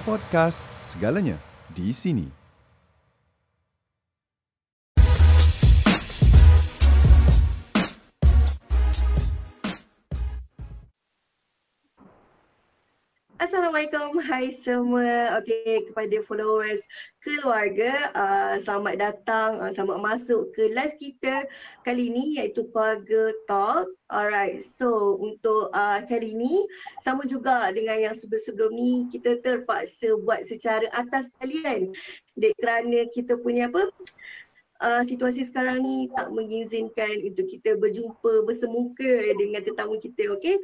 Podcast segalanya di sini. Assalamualaikum, hai semua. Okey, kepada followers keluarga, uh, selamat datang, uh, selamat masuk ke live kita kali ini iaitu Keluarga Talk. Alright, so untuk uh, kali ini sama juga dengan yang sebelum-sebelum ni kita terpaksa buat secara atas talian. Dek kerana kita punya apa? Uh, situasi sekarang ni tak mengizinkan untuk kita berjumpa bersemuka dengan tetamu kita, okay?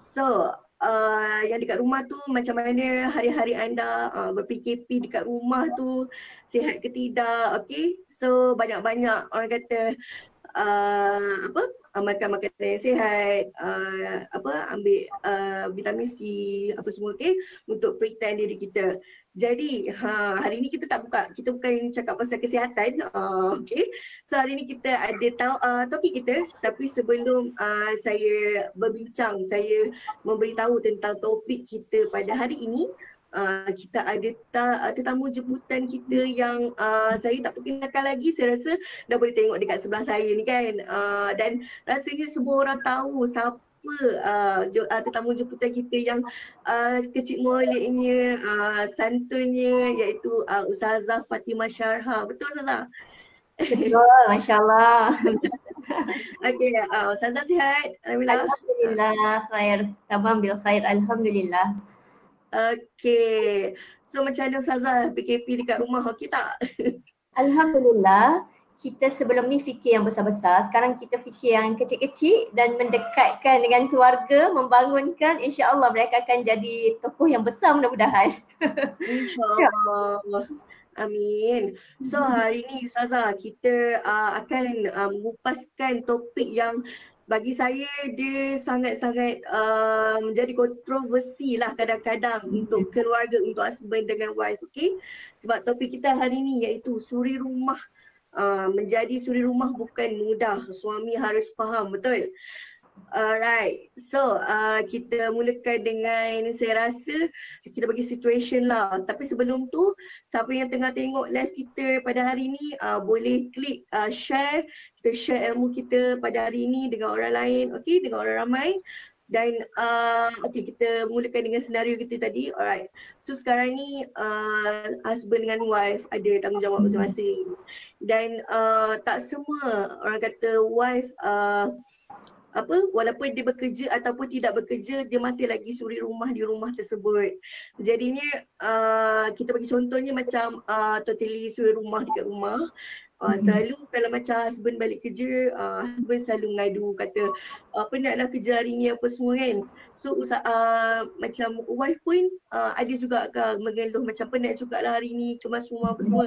So, uh, yang dekat rumah tu macam mana hari-hari anda uh, ber-PKP dekat rumah tu sihat ke tidak okay? So banyak-banyak orang kata uh, apa uh, makan makanan yang sihat uh, apa ambil uh, vitamin C apa semua okay untuk pretend diri kita jadi ha, hari ni kita tak buka, kita bukan cakap pasal kesihatan. Uh, okay. So hari ni kita ada tahu uh, topik kita tapi sebelum uh, saya berbincang, saya memberitahu tentang topik kita pada hari ini. Uh, kita ada ta- tetamu jemputan kita yang uh, saya tak perkenalkan lagi saya rasa dah boleh tengok dekat sebelah saya ni kan uh, dan rasanya semua orang tahu siapa uh, uh, tetamu jemputan kita yang uh, kecil moleknya, uh, santunnya iaitu uh, Ustazah Fatimah Syarha. Betul Ustazah? Betul, Masya Allah. okay, uh, Ustazah sihat? Alhamdulillah. Alhamdulillah, khair. Tamam bil khair, Alhamdulillah. Okay, so macam mana Ustazah PKP dekat rumah, okey tak? Alhamdulillah kita sebelum ni fikir yang besar-besar, sekarang kita fikir yang kecil-kecil dan mendekatkan dengan keluarga, membangunkan insya-Allah mereka akan jadi tokoh yang besar mudah-mudahan. Insya-Allah. Amin. So hari ni Ustazah kita uh, akan uh, mengupaskan topik yang bagi saya dia sangat-sangat uh, menjadi kontroversi lah kadang-kadang untuk keluarga, untuk husband dengan wife, okay? Sebab topik kita hari ni iaitu suri rumah uh, menjadi suri rumah bukan mudah. Suami harus faham, betul? Alright, so uh, kita mulakan dengan saya rasa kita bagi situation lah. Tapi sebelum tu, siapa yang tengah tengok live kita pada hari ni uh, boleh klik uh, share. Kita share ilmu kita pada hari ni dengan orang lain, okay, dengan orang ramai. Dan uh, okay kita mulakan dengan senario kita tadi. Alright. So sekarang ni uh, husband dengan wife ada tanggungjawab masing-masing. Dan uh, tak semua orang kata wife uh, apa walaupun dia bekerja ataupun tidak bekerja dia masih lagi suri rumah di rumah tersebut. Jadinya uh, kita bagi contohnya macam uh, totally suri rumah dekat rumah. Uh, selalu kalau macam husband balik kerja, uh, husband selalu mengadu kata uh, penatlah kerja hari ni apa semua kan. So uh, macam wife pun uh, ada juga akan mengeluh macam penat juga lah hari ni kemas rumah apa semua.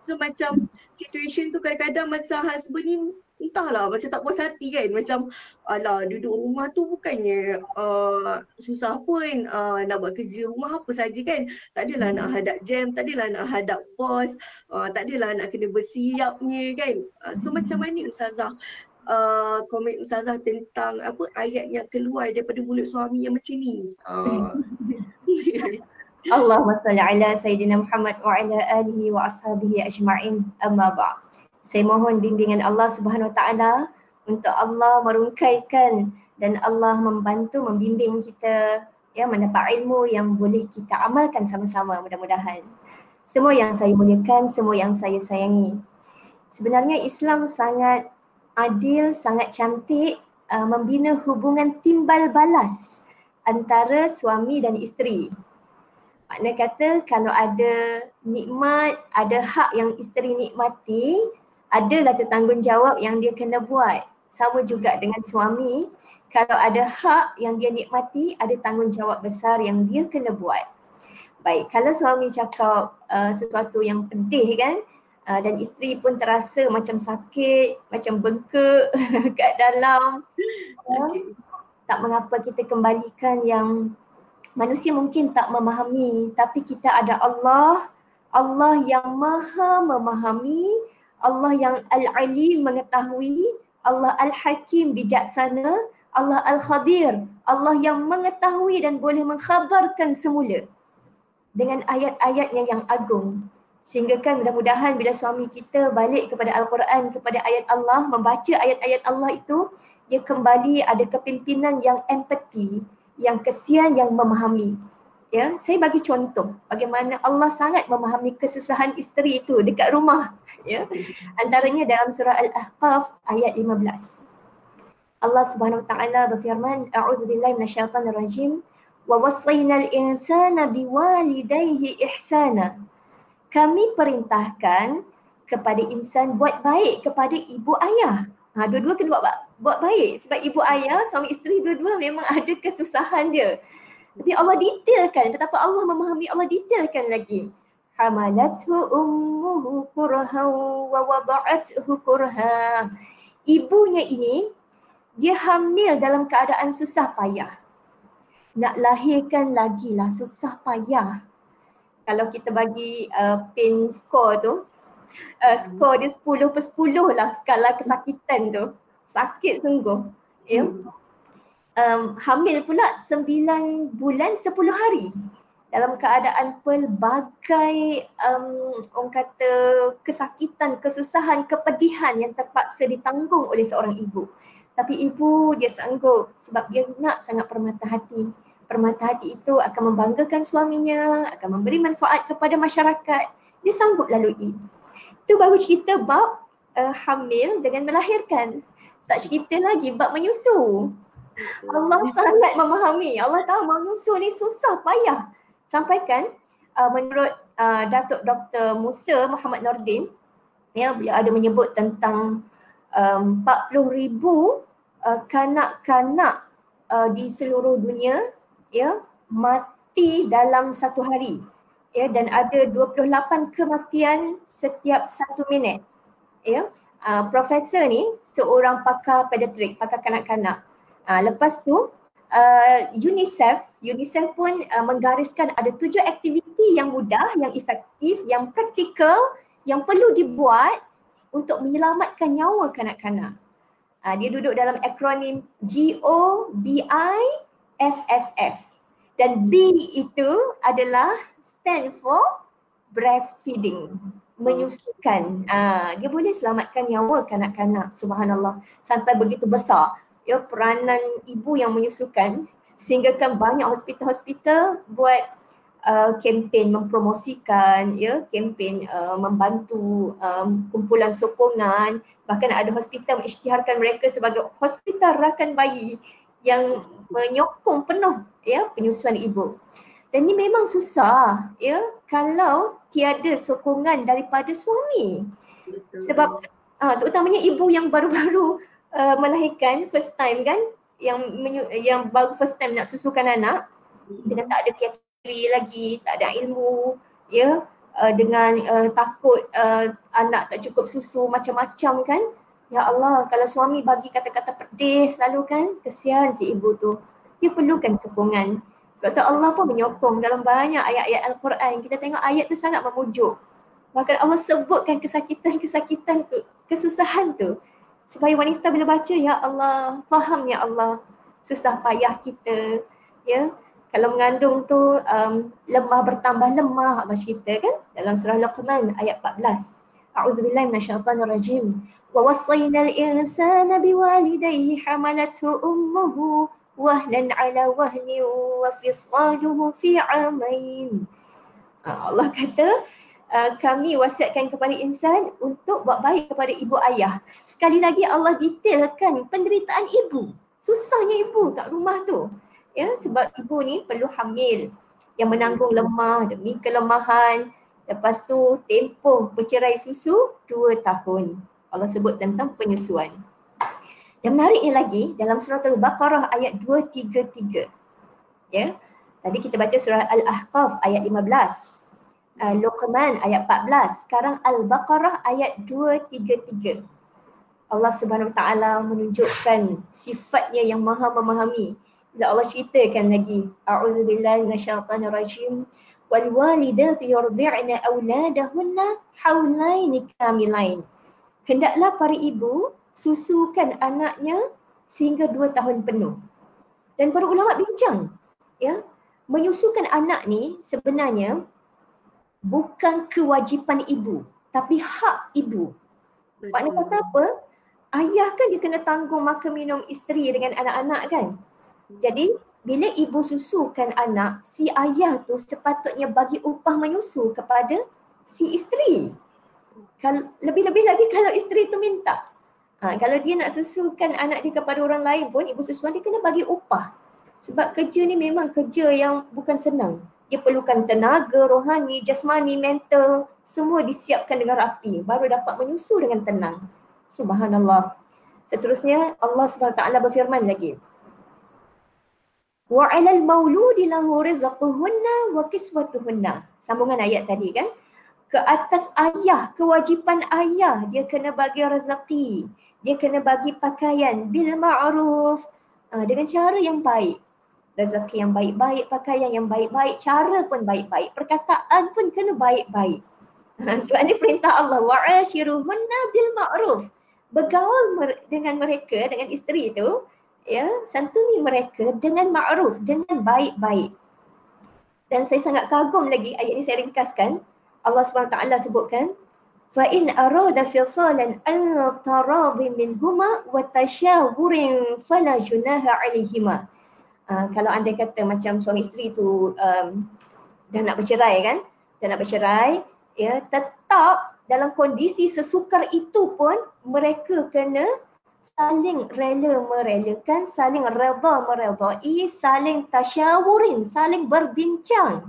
So macam situation tu kadang-kadang macam husband ni entahlah macam tak puas hati kan. Macam alah duduk rumah tu bukannya uh, susah pun uh, nak buat kerja rumah apa saja kan. Tak adalah nak hadap jam tak adalah nak hadap bos uh, tak adalah nak kena bersiapnya kan. Uh, so macam mana ustazah uh, komen ustazah tentang apa ayat yang keluar daripada mulut suami yang macam ni? Uh. Allahumma salli ala Sayyidina Muhammad wa ala alihi wa ashabihi ajma'in. Amma ba'd saya mohon bimbingan Allah Subhanahu taala untuk Allah merungkaikan dan Allah membantu membimbing kita ya mendapat ilmu yang boleh kita amalkan sama-sama mudah-mudahan. Semua yang saya muliakan, semua yang saya sayangi. Sebenarnya Islam sangat adil, sangat cantik uh, membina hubungan timbal balas antara suami dan isteri. Makna kata kalau ada nikmat, ada hak yang isteri nikmati, adalah tanggungjawab yang dia kena buat. Sama juga dengan suami, kalau ada hak yang dia nikmati, ada tanggungjawab besar yang dia kena buat. Baik, kalau suami cakap uh, sesuatu yang pedih kan, uh, dan isteri pun terasa macam sakit, macam bengkak kat dalam, uh, tak mengapa kita kembalikan yang manusia mungkin tak memahami, tapi kita ada Allah, Allah yang maha memahami, Allah yang Al-Alim mengetahui, Allah Al-Hakim bijaksana, Allah Al-Khabir, Allah yang mengetahui dan boleh mengkhabarkan semula. dengan ayat-ayatnya yang agung. Sehingga kan mudah-mudahan bila suami kita balik kepada Al-Quran, kepada ayat Allah, membaca ayat-ayat Allah itu, dia kembali ada kepimpinan yang empati, yang kesian, yang memahami. Ya, saya bagi contoh bagaimana Allah sangat memahami kesusahan isteri itu dekat rumah. Ya, antaranya dalam surah Al-Ahqaf ayat 15. Allah Subhanahu Wa Taala berfirman, "A'udzubillahi minasyaitonir rajim." Wa wassayna al-insana biwalidayhi ihsana. Kami perintahkan kepada insan buat baik kepada ibu ayah. Ha, dua-dua kena buat, buat baik sebab ibu ayah, suami isteri dua-dua memang ada kesusahan dia. Tapi Allah detailkan betapa Allah memahami Allah detailkan lagi. Hamalathu ummuhu kurha wa wada'athu kurha. Ibunya ini dia hamil dalam keadaan susah payah. Nak lahirkan lagi lah susah payah. Kalau kita bagi uh, pin score tu, uh, skor dia 10 per 10 lah skala kesakitan tu. Sakit sungguh. Ya. Yeah um, hamil pula 9 bulan 10 hari dalam keadaan pelbagai um, orang kata kesakitan, kesusahan, kepedihan yang terpaksa ditanggung oleh seorang ibu. Tapi ibu dia sanggup sebab dia nak sangat permata hati. Permata hati itu akan membanggakan suaminya, akan memberi manfaat kepada masyarakat. Dia sanggup lalui. Itu baru cerita bab uh, hamil dengan melahirkan. Tak cerita lagi bab menyusu. Allah sangat memahami. Allah tahu manusia ni susah payah. Sampaikan uh, menurut uh, Datuk Dr. Musa Muhammad Nordin ya beliau ada menyebut tentang um, 40 ribu uh, kanak-kanak uh, di seluruh dunia ya mati dalam satu hari ya dan ada 28 kematian setiap satu minit ya uh, profesor ni seorang pakar pediatrik pakar kanak-kanak Uh, lepas tu uh, UNICEF, UNICEF pun uh, menggariskan ada tujuh aktiviti yang mudah, yang efektif, yang praktikal, yang perlu dibuat untuk menyelamatkan nyawa kanak-kanak. Uh, dia duduk dalam akronim G-O-B-I-F-F-F. Dan B itu adalah stand for breastfeeding menyusukan. Uh, dia boleh selamatkan nyawa kanak-kanak subhanallah sampai begitu besar ya peranan ibu yang menyusukan sehingga kan banyak hospital-hospital buat uh, kempen mempromosikan ya kempen uh, membantu um, kumpulan sokongan. Bahkan ada hospital mengisytiharkan mereka sebagai hospital rakan bayi yang menyokong penuh ya penyusuan ibu. Dan ini memang susah ya kalau tiada sokongan daripada suami. Sebab uh, terutamanya ibu yang baru-baru uh, melahirkan first time kan yang menyu- yang baru first time nak susukan anak dengan tak ada kiri lagi, tak ada ilmu, ya, uh, dengan uh, takut uh, anak tak cukup susu macam-macam kan. Ya Allah, kalau suami bagi kata-kata pedih selalu kan, kesian si ibu tu. Dia perlukan sokongan. Sebab tu Allah pun menyokong dalam banyak ayat-ayat Al-Quran. Kita tengok ayat tu sangat memujuk. Bahkan Allah sebutkan kesakitan-kesakitan tu, kesusahan tu supaya wanita bila baca ya Allah faham ya Allah susah payah kita. Ya kalau mengandung tu um, lemah bertambah lemah Allah cerita kan dalam surah Luqman ayat 14 A'udzubillahi minasyaitonirrajim wa wassayna al-insana biwalidayhi hamalathu ummuhu wahnan ala wahni wa fisaluhu fi amain. Allah kata uh, kami wasiatkan kepada insan untuk buat baik kepada ibu ayah. Sekali lagi Allah detailkan penderitaan ibu. Susahnya ibu kat rumah tu. Ya, sebab ibu ni perlu hamil yang menanggung lemah demi kelemahan. Lepas tu tempoh bercerai susu dua tahun. Allah sebut tentang penyusuan. Dan menariknya lagi dalam surah Al-Baqarah ayat 233. Ya. Tadi kita baca surah Al-Ahqaf ayat 15 uh, Luqman ayat 14. Sekarang Al-Baqarah ayat 233. Allah Subhanahu Taala menunjukkan sifatnya yang maha memahami. Bila Allah ceritakan lagi, a'udzubillahi minasyaitonir rajim. Wal walidatu yurdi'na auladahunna haulain kamilain. Hendaklah para ibu susukan anaknya sehingga dua tahun penuh. Dan para ulama bincang, ya, menyusukan anak ni sebenarnya bukan kewajipan ibu tapi hak ibu. Maknanya kata apa? Ayah kan dia kena tanggung makan minum isteri dengan anak-anak kan. Jadi bila ibu susukan anak, si ayah tu sepatutnya bagi upah menyusu kepada si isteri. Kalau lebih-lebih lagi kalau isteri tu minta. Ha, kalau dia nak susukan anak dia kepada orang lain pun, ibu susuan dia kena bagi upah. Sebab kerja ni memang kerja yang bukan senang. Dia perlukan tenaga, rohani, jasmani, mental, semua disiapkan dengan rapi. Baru dapat menyusu dengan tenang. Subhanallah. Seterusnya Allah SWT berfirman lagi. Wa 'alal mauludi lahu rizquhunna wa kiswatuhunna. Sambungan ayat tadi kan? Ke atas ayah, kewajipan ayah dia kena bagi rezeki dia kena bagi pakaian bil ma'ruf uh, dengan cara yang baik rezeki yang baik-baik, pakaian yang baik-baik, cara pun baik-baik, perkataan pun kena baik-baik. Sebab ni perintah Allah, wa'ashiru munabil ma'ruf. Bergaul mer- dengan mereka, dengan isteri itu, ya, santuni mereka dengan ma'ruf, dengan baik-baik. Dan saya sangat kagum lagi ayat ini saya ringkaskan. Allah SWT sebutkan, فَإِنْ أَرَوْدَ فِصَالًا أَنْ تَرَاضِ مِنْهُمَا وَتَشَاهُرٍ فَلَا جُنَاهَ عَلِهِمَا uh, kalau anda kata macam suami isteri tu um, dah nak bercerai kan? Dah nak bercerai ya tetap dalam kondisi sesukar itu pun mereka kena saling rela merelakan saling redha meredai saling tasyawurin saling berbincang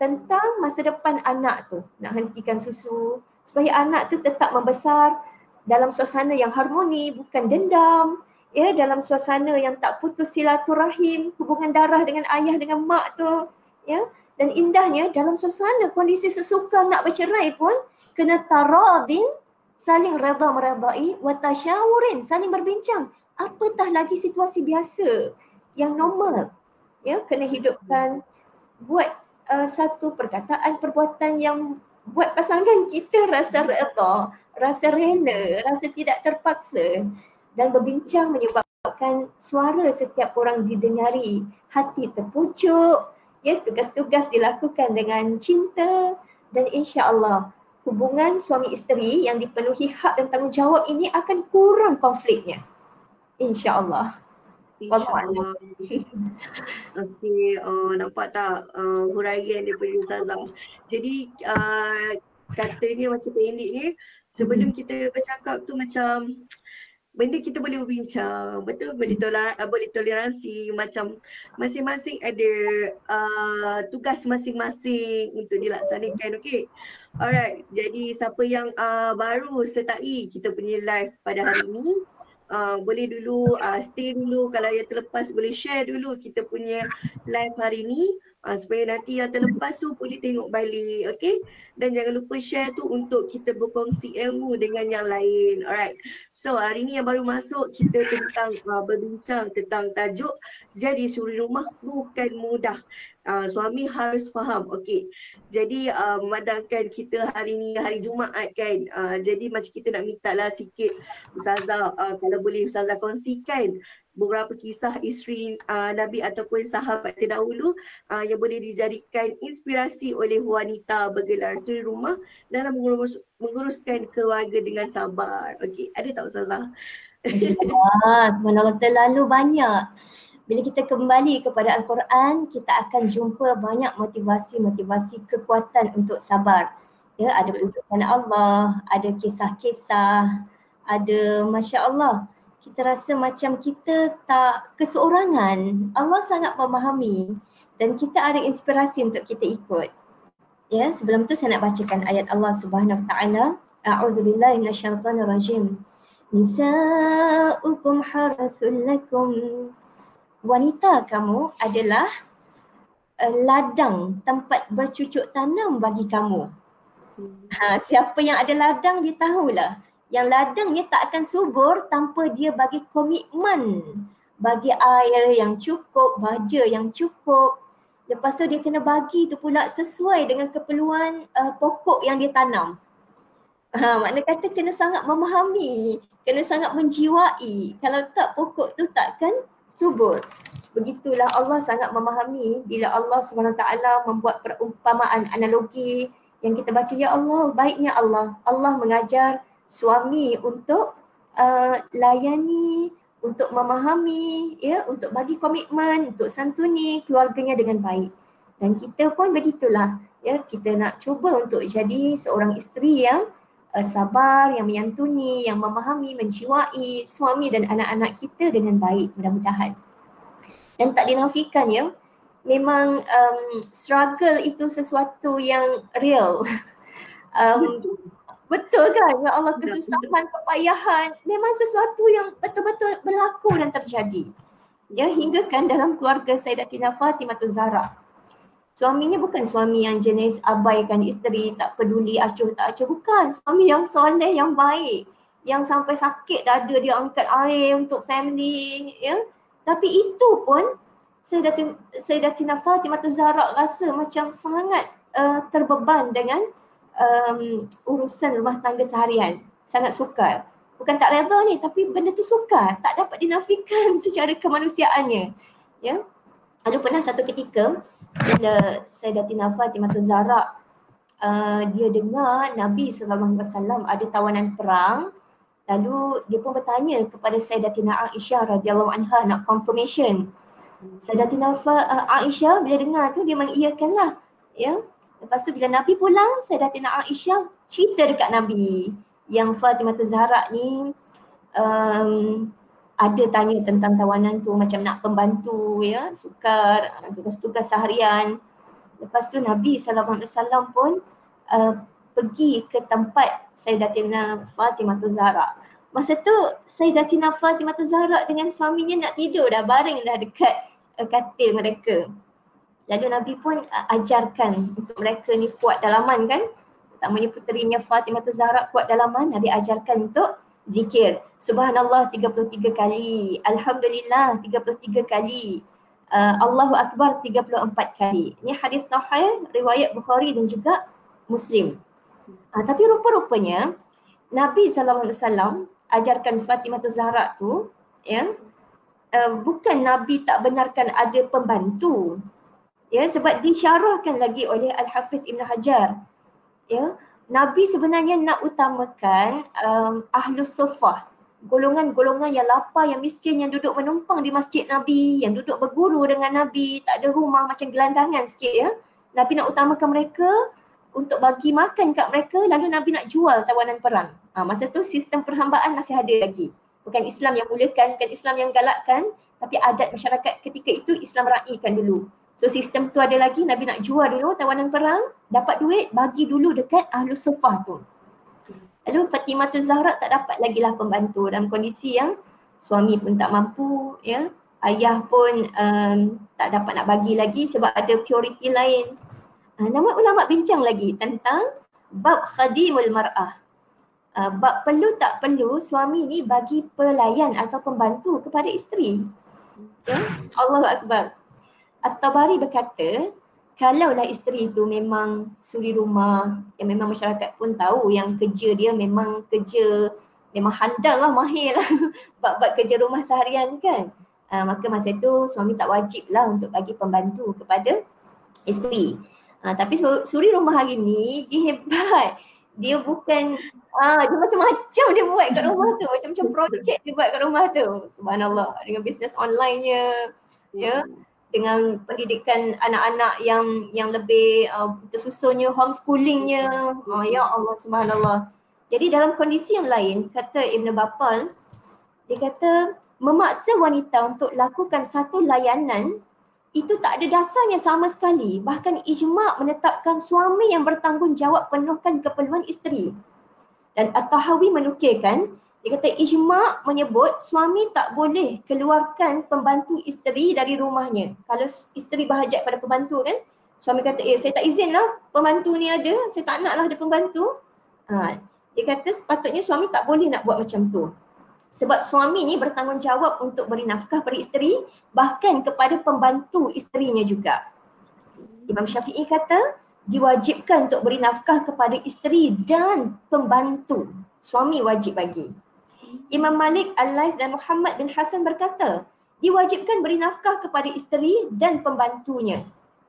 tentang masa depan anak tu. Nak hentikan susu supaya anak tu tetap membesar dalam suasana yang harmoni bukan dendam ya dalam suasana yang tak putus silaturahim hubungan darah dengan ayah dengan mak tu ya. Dan indahnya dalam suasana kondisi sesuka nak bercerai pun kena taradin saling redha meredai wa tasyawurin saling berbincang. Apatah lagi situasi biasa yang normal ya. Kena hidupkan buat uh, satu perkataan perbuatan yang buat pasangan kita rasa reda, rasa rela, rasa tidak terpaksa dan berbincang menyebabkan suara setiap orang didengari, hati terpucuk, ya tugas-tugas dilakukan dengan cinta dan insya-Allah hubungan suami isteri yang dipenuhi hak dan tanggungjawab ini akan kurang konfliknya. Insya-Allah. InsyaAllah. Okey, uh, nampak tak uh, huraian daripada Ustazah. Jadi uh, katanya macam pendek ni, sebelum hmm. kita bercakap tu macam benda kita boleh berbincang, betul boleh toler uh, boleh toleransi macam masing-masing ada uh, tugas masing-masing untuk dilaksanakan okey. Alright, jadi siapa yang uh, baru sertai kita punya live pada hari ini uh, boleh dulu uh, stay dulu. Kalau yang terlepas boleh share dulu kita punya live hari ni. Uh, supaya nanti yang terlepas tu boleh tengok balik okay dan jangan lupa share tu untuk kita berkongsi ilmu dengan yang lain alright? So hari ni yang baru masuk kita tentang uh, berbincang tentang tajuk jadi suri rumah bukan mudah uh, suami harus faham. Okey. Jadi uh, memandangkan kita hari ni hari Jumaat kan uh, jadi macam kita nak minta lah sikit ustazah uh, kalau boleh ustazah kongsikan beberapa kisah isteri uh, Nabi ataupun sahabat terdahulu uh, yang boleh dijadikan inspirasi oleh wanita bergelar suri rumah dalam mengurus, menguruskan keluarga dengan sabar. Okey, ada tak Ustazah? Wah, sebenarnya terlalu banyak bila kita kembali kepada Al-Quran, kita akan jumpa banyak motivasi-motivasi kekuatan untuk sabar. Ya, ada pujukan Allah, ada kisah-kisah, ada Masya Allah. Kita rasa macam kita tak keseorangan. Allah sangat memahami dan kita ada inspirasi untuk kita ikut. Ya, sebelum tu saya nak bacakan ayat Allah Subhanahu Wa Taala. A'udzubillahi minasyaitonirrajim. Nisa'ukum harathul lakum wanita kamu adalah uh, ladang tempat bercucuk tanam bagi kamu. Ha, siapa yang ada ladang dia tahulah. Yang ladang dia tak akan subur tanpa dia bagi komitmen. Bagi air yang cukup, baja yang cukup. Lepas tu dia kena bagi tu pula sesuai dengan keperluan uh, pokok yang dia tanam. Ha, makna kata kena sangat memahami, kena sangat menjiwai. Kalau tak pokok tu takkan subur. Begitulah Allah sangat memahami bila Allah SWT membuat perumpamaan analogi yang kita baca ya Allah baiknya Allah Allah mengajar suami untuk uh, layani untuk memahami ya untuk bagi komitmen untuk santuni keluarganya dengan baik dan kita pun begitulah ya kita nak cuba untuk jadi seorang isteri yang uh, sabar yang menyantuni yang memahami menjiwai suami dan anak-anak kita dengan baik mudah-mudahan. Dan tak dinafikan ya. Memang um, struggle itu sesuatu yang real. Um, betul kan? Ya Allah kesusahan kepayahan memang sesuatu yang betul-betul berlaku dan terjadi. Ya hingga kan dalam keluarga Sayyidatina Fatimah Zahra suaminya bukan suami yang jenis abaikan isteri tak peduli acuh tak acuh bukan suami yang soleh yang baik yang sampai sakit dada dia angkat air untuk family ya tapi itu pun Sayyidatina, Sayyidatina Fatimah Zahra rasa macam sangat uh, terbeban dengan um, urusan rumah tangga seharian. Sangat sukar. Bukan tak reda ni tapi benda tu sukar. Tak dapat dinafikan secara kemanusiaannya. Ya. Lalu pernah satu ketika bila Sayyidatina Fatimah Zahra uh, dia dengar Nabi SAW ada tawanan perang Lalu dia pun bertanya kepada Sayyidatina Aisyah radhiyallahu anha nak confirmation. Sayyidatina uh, Aisyah bila dengar tu dia mengiyakanlah. Ya. Lepas tu bila Nabi pulang, Sayyidatina Aisyah cerita dekat Nabi yang Fatimah Zahra ni um, ada tanya tentang tawanan tu macam nak pembantu ya, sukar, tugas-tugas seharian. Lepas tu Nabi SAW pun uh, pergi ke tempat Sayyidatina Fatimah Zahra. Masa tu Sayyidatina Fatimah Zahra dengan suaminya nak tidur dah baring dah dekat uh, katil mereka. Lalu Nabi pun uh, ajarkan untuk mereka ni kuat dalaman kan. Utamanya puterinya Fatimah Zahra kuat dalaman, Nabi ajarkan untuk zikir. Subhanallah 33 kali, Alhamdulillah 33 kali, uh, Allahu Akbar 34 kali. Ini hadis sahih riwayat Bukhari dan juga Muslim. Uh, tapi rupa-rupanya Nabi SAW ajarkan Fatimah Zahra tu ya uh, bukan Nabi tak benarkan ada pembantu ya sebab disyarahkan lagi oleh Al-Hafiz Ibn Hajar ya Nabi sebenarnya nak utamakan um, Ahlus Sufah golongan-golongan yang lapar, yang miskin, yang duduk menumpang di masjid Nabi, yang duduk berguru dengan Nabi, tak ada rumah macam gelandangan sikit ya. Nabi nak utamakan mereka untuk bagi makan kat mereka lalu Nabi nak jual tawanan perang. Ha, masa tu sistem perhambaan masih ada lagi. Bukan Islam yang mulakan, bukan Islam yang galakkan tapi adat masyarakat ketika itu Islam raikan dulu. So sistem tu ada lagi Nabi nak jual dulu tawanan perang, dapat duit bagi dulu dekat Ahlus Sufah tu. Lalu Fatimah tu Zahra tak dapat lagi lah pembantu dalam kondisi yang suami pun tak mampu ya. Ayah pun um, tak dapat nak bagi lagi sebab ada prioriti lain. Uh, nama ulama bincang lagi tentang bab khadimul mar'ah. Uh, bab perlu tak perlu suami ni bagi pelayan atau pembantu kepada isteri. Ya, Allahu Akbar. At-Tabari berkata, kalaulah isteri itu memang suri rumah, yang memang masyarakat pun tahu yang kerja dia memang kerja memang handal lah, mahir lah bab-bab kerja rumah seharian kan. Uh, maka masa itu suami tak wajib lah untuk bagi pembantu kepada isteri. Ha, tapi suri rumah hari ni dia hebat. Dia bukan ah dia macam-macam dia buat kat rumah tu. Macam-macam projek dia buat kat rumah tu. Subhanallah. Dengan bisnes online-nya ya dengan pendidikan anak-anak yang yang lebih uh, tersusunnya homeschoolingnya. Oh, ya Allah subhanallah. Jadi dalam kondisi yang lain kata Ibn Bapal dia kata memaksa wanita untuk lakukan satu layanan itu tak ada dasarnya sama sekali. Bahkan ijma' menetapkan suami yang bertanggungjawab penuhkan keperluan isteri. Dan At-Tahawi menukilkan, dia kata ijma' menyebut suami tak boleh keluarkan pembantu isteri dari rumahnya. Kalau isteri berhajat pada pembantu kan, suami kata, eh saya tak izin lah pembantu ni ada, saya tak nak lah ada pembantu. Ha, dia kata sepatutnya suami tak boleh nak buat macam tu sebab suami ni bertanggungjawab untuk beri nafkah pada isteri bahkan kepada pembantu isterinya juga. Imam Syafi'i kata diwajibkan untuk beri nafkah kepada isteri dan pembantu. Suami wajib bagi. Imam Malik, Al-Laith dan Muhammad bin Hasan berkata diwajibkan beri nafkah kepada isteri dan pembantunya.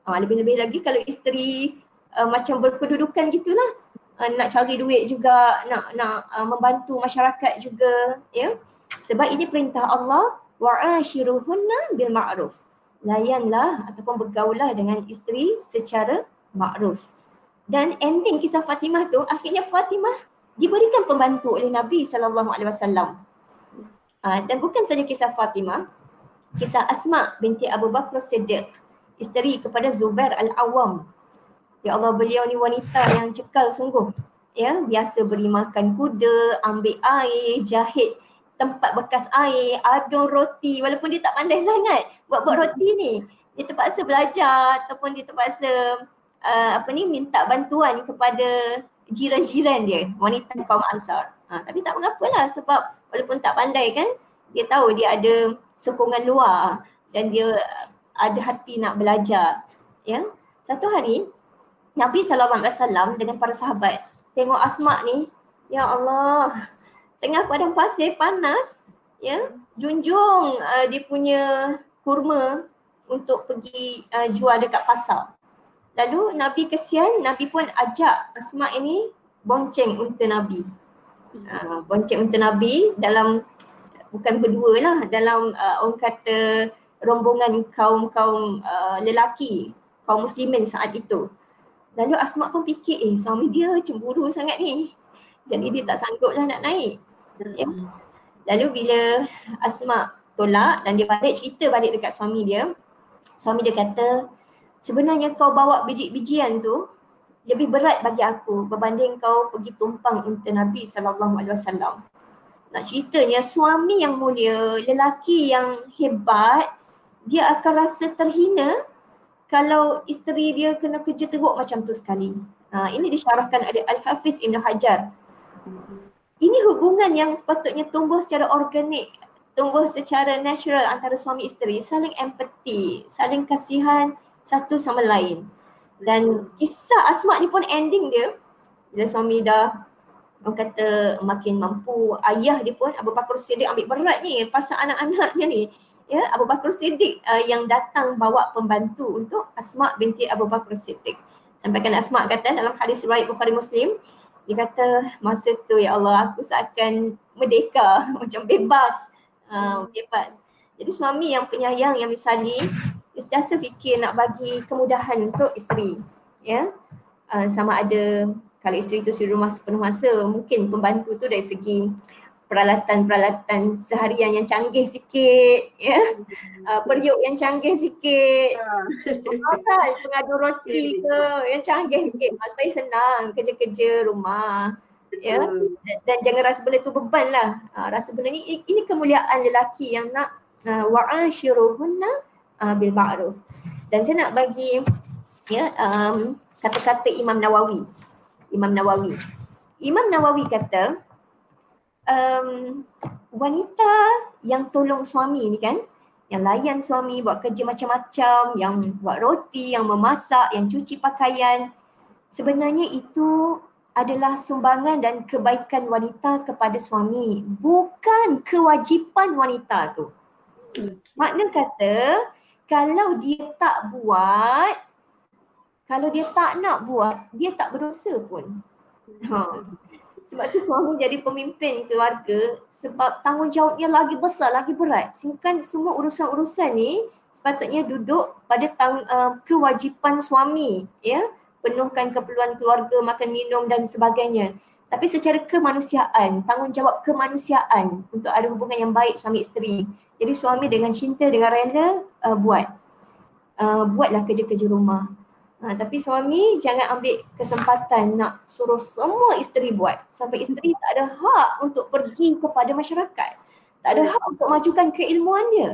Uh, lebih-lebih lagi kalau isteri uh, macam berkedudukan gitulah uh, nak cari duit juga, nak nak uh, membantu masyarakat juga, ya. Sebab ini perintah Allah wa'ashiruhunna bil ma'ruf. Layanlah ataupun bergaulah dengan isteri secara ma'ruf. Dan ending kisah Fatimah tu akhirnya Fatimah diberikan pembantu oleh Nabi sallallahu alaihi wasallam. Uh, dan bukan saja kisah Fatimah, kisah Asma binti Abu Bakar Siddiq, isteri kepada Zubair Al-Awwam Ya Allah beliau ni wanita yang cekal sungguh. Ya, biasa beri makan kuda, ambil air, jahit tempat bekas air, adon roti walaupun dia tak pandai sangat buat-buat roti ni. Dia terpaksa belajar ataupun dia terpaksa uh, apa ni minta bantuan kepada jiran-jiran dia, wanita kaum Ansar. Ha, tapi tak mengapalah sebab walaupun tak pandai kan, dia tahu dia ada sokongan luar dan dia ada hati nak belajar. Ya. Satu hari Nabi SAW dengan para sahabat tengok Asma ni, ya Allah, tengah padang pasir panas, ya, junjung uh, dia punya kurma untuk pergi uh, jual dekat pasar. Lalu Nabi kesian, Nabi pun ajak Asma ini bonceng unta Nabi. Uh, bonceng unta Nabi dalam bukan berdua lah dalam uh, orang kata rombongan kaum-kaum uh, lelaki, kaum muslimin saat itu. Lalu Asma pun fikir eh suami dia cemburu sangat ni. Jadi dia tak sanggup lah nak naik. Ya. Lalu bila Asma tolak dan dia balik cerita balik dekat suami dia. Suami dia kata sebenarnya kau bawa biji-bijian tu lebih berat bagi aku berbanding kau pergi tumpang unta Nabi SAW. Nak ceritanya suami yang mulia, lelaki yang hebat, dia akan rasa terhina kalau isteri dia kena kerja teruk macam tu sekali. Ha, ini disyarahkan oleh Al-Hafiz Ibn Hajar. Ini hubungan yang sepatutnya tumbuh secara organik, tumbuh secara natural antara suami isteri, saling empati, saling kasihan satu sama lain. Dan kisah Asma ni pun ending dia, bila suami dah orang kata makin mampu, ayah dia pun Abu Bakar Siddiq ambil berat ni pasal anak-anaknya ni ya Abu Bakar Siddiq uh, yang datang bawa pembantu untuk Asma binti Abu Bakar Siddiq. Sampaikan Asma kata dalam hadis riwayat Bukhari Muslim, dia kata masa tu ya Allah aku seakan merdeka macam bebas. Uh, bebas. Jadi suami yang penyayang yang misali sentiasa fikir nak bagi kemudahan untuk isteri. Ya. Uh, sama ada kalau isteri tu di rumah sepenuh masa mungkin pembantu tu dari segi peralatan-peralatan seharian yang canggih sikit ya uh, periuk yang canggih sikit uh. pengadu roti ke yang canggih sikit uh, supaya senang kerja-kerja rumah ya dan jangan rasa benda tu beban lah uh, rasa benda ni ini kemuliaan lelaki yang nak uh, wa'ashiruhunna uh, bil ma'ruf dan saya nak bagi ya um, kata-kata Imam Nawawi Imam Nawawi Imam Nawawi kata um, wanita yang tolong suami ni kan yang layan suami buat kerja macam-macam, yang buat roti, yang memasak, yang cuci pakaian. Sebenarnya itu adalah sumbangan dan kebaikan wanita kepada suami, bukan kewajipan wanita tu. Makna kata kalau dia tak buat, kalau dia tak nak buat, dia tak berdosa pun. Ha. Sebab tu suami jadi pemimpin keluarga sebab tanggungjawabnya lagi besar, lagi berat. Sehingga semua urusan-urusan ni sepatutnya duduk pada tang, uh, kewajipan suami. ya Penuhkan keperluan keluarga, makan minum dan sebagainya. Tapi secara kemanusiaan, tanggungjawab kemanusiaan untuk ada hubungan yang baik suami isteri. Jadi suami dengan cinta, dengan rela uh, buat. Uh, buatlah kerja-kerja rumah. Ha, tapi suami jangan ambil kesempatan nak suruh semua isteri buat sampai isteri tak ada hak untuk pergi kepada masyarakat. Tak ada hak untuk majukan keilmuan dia.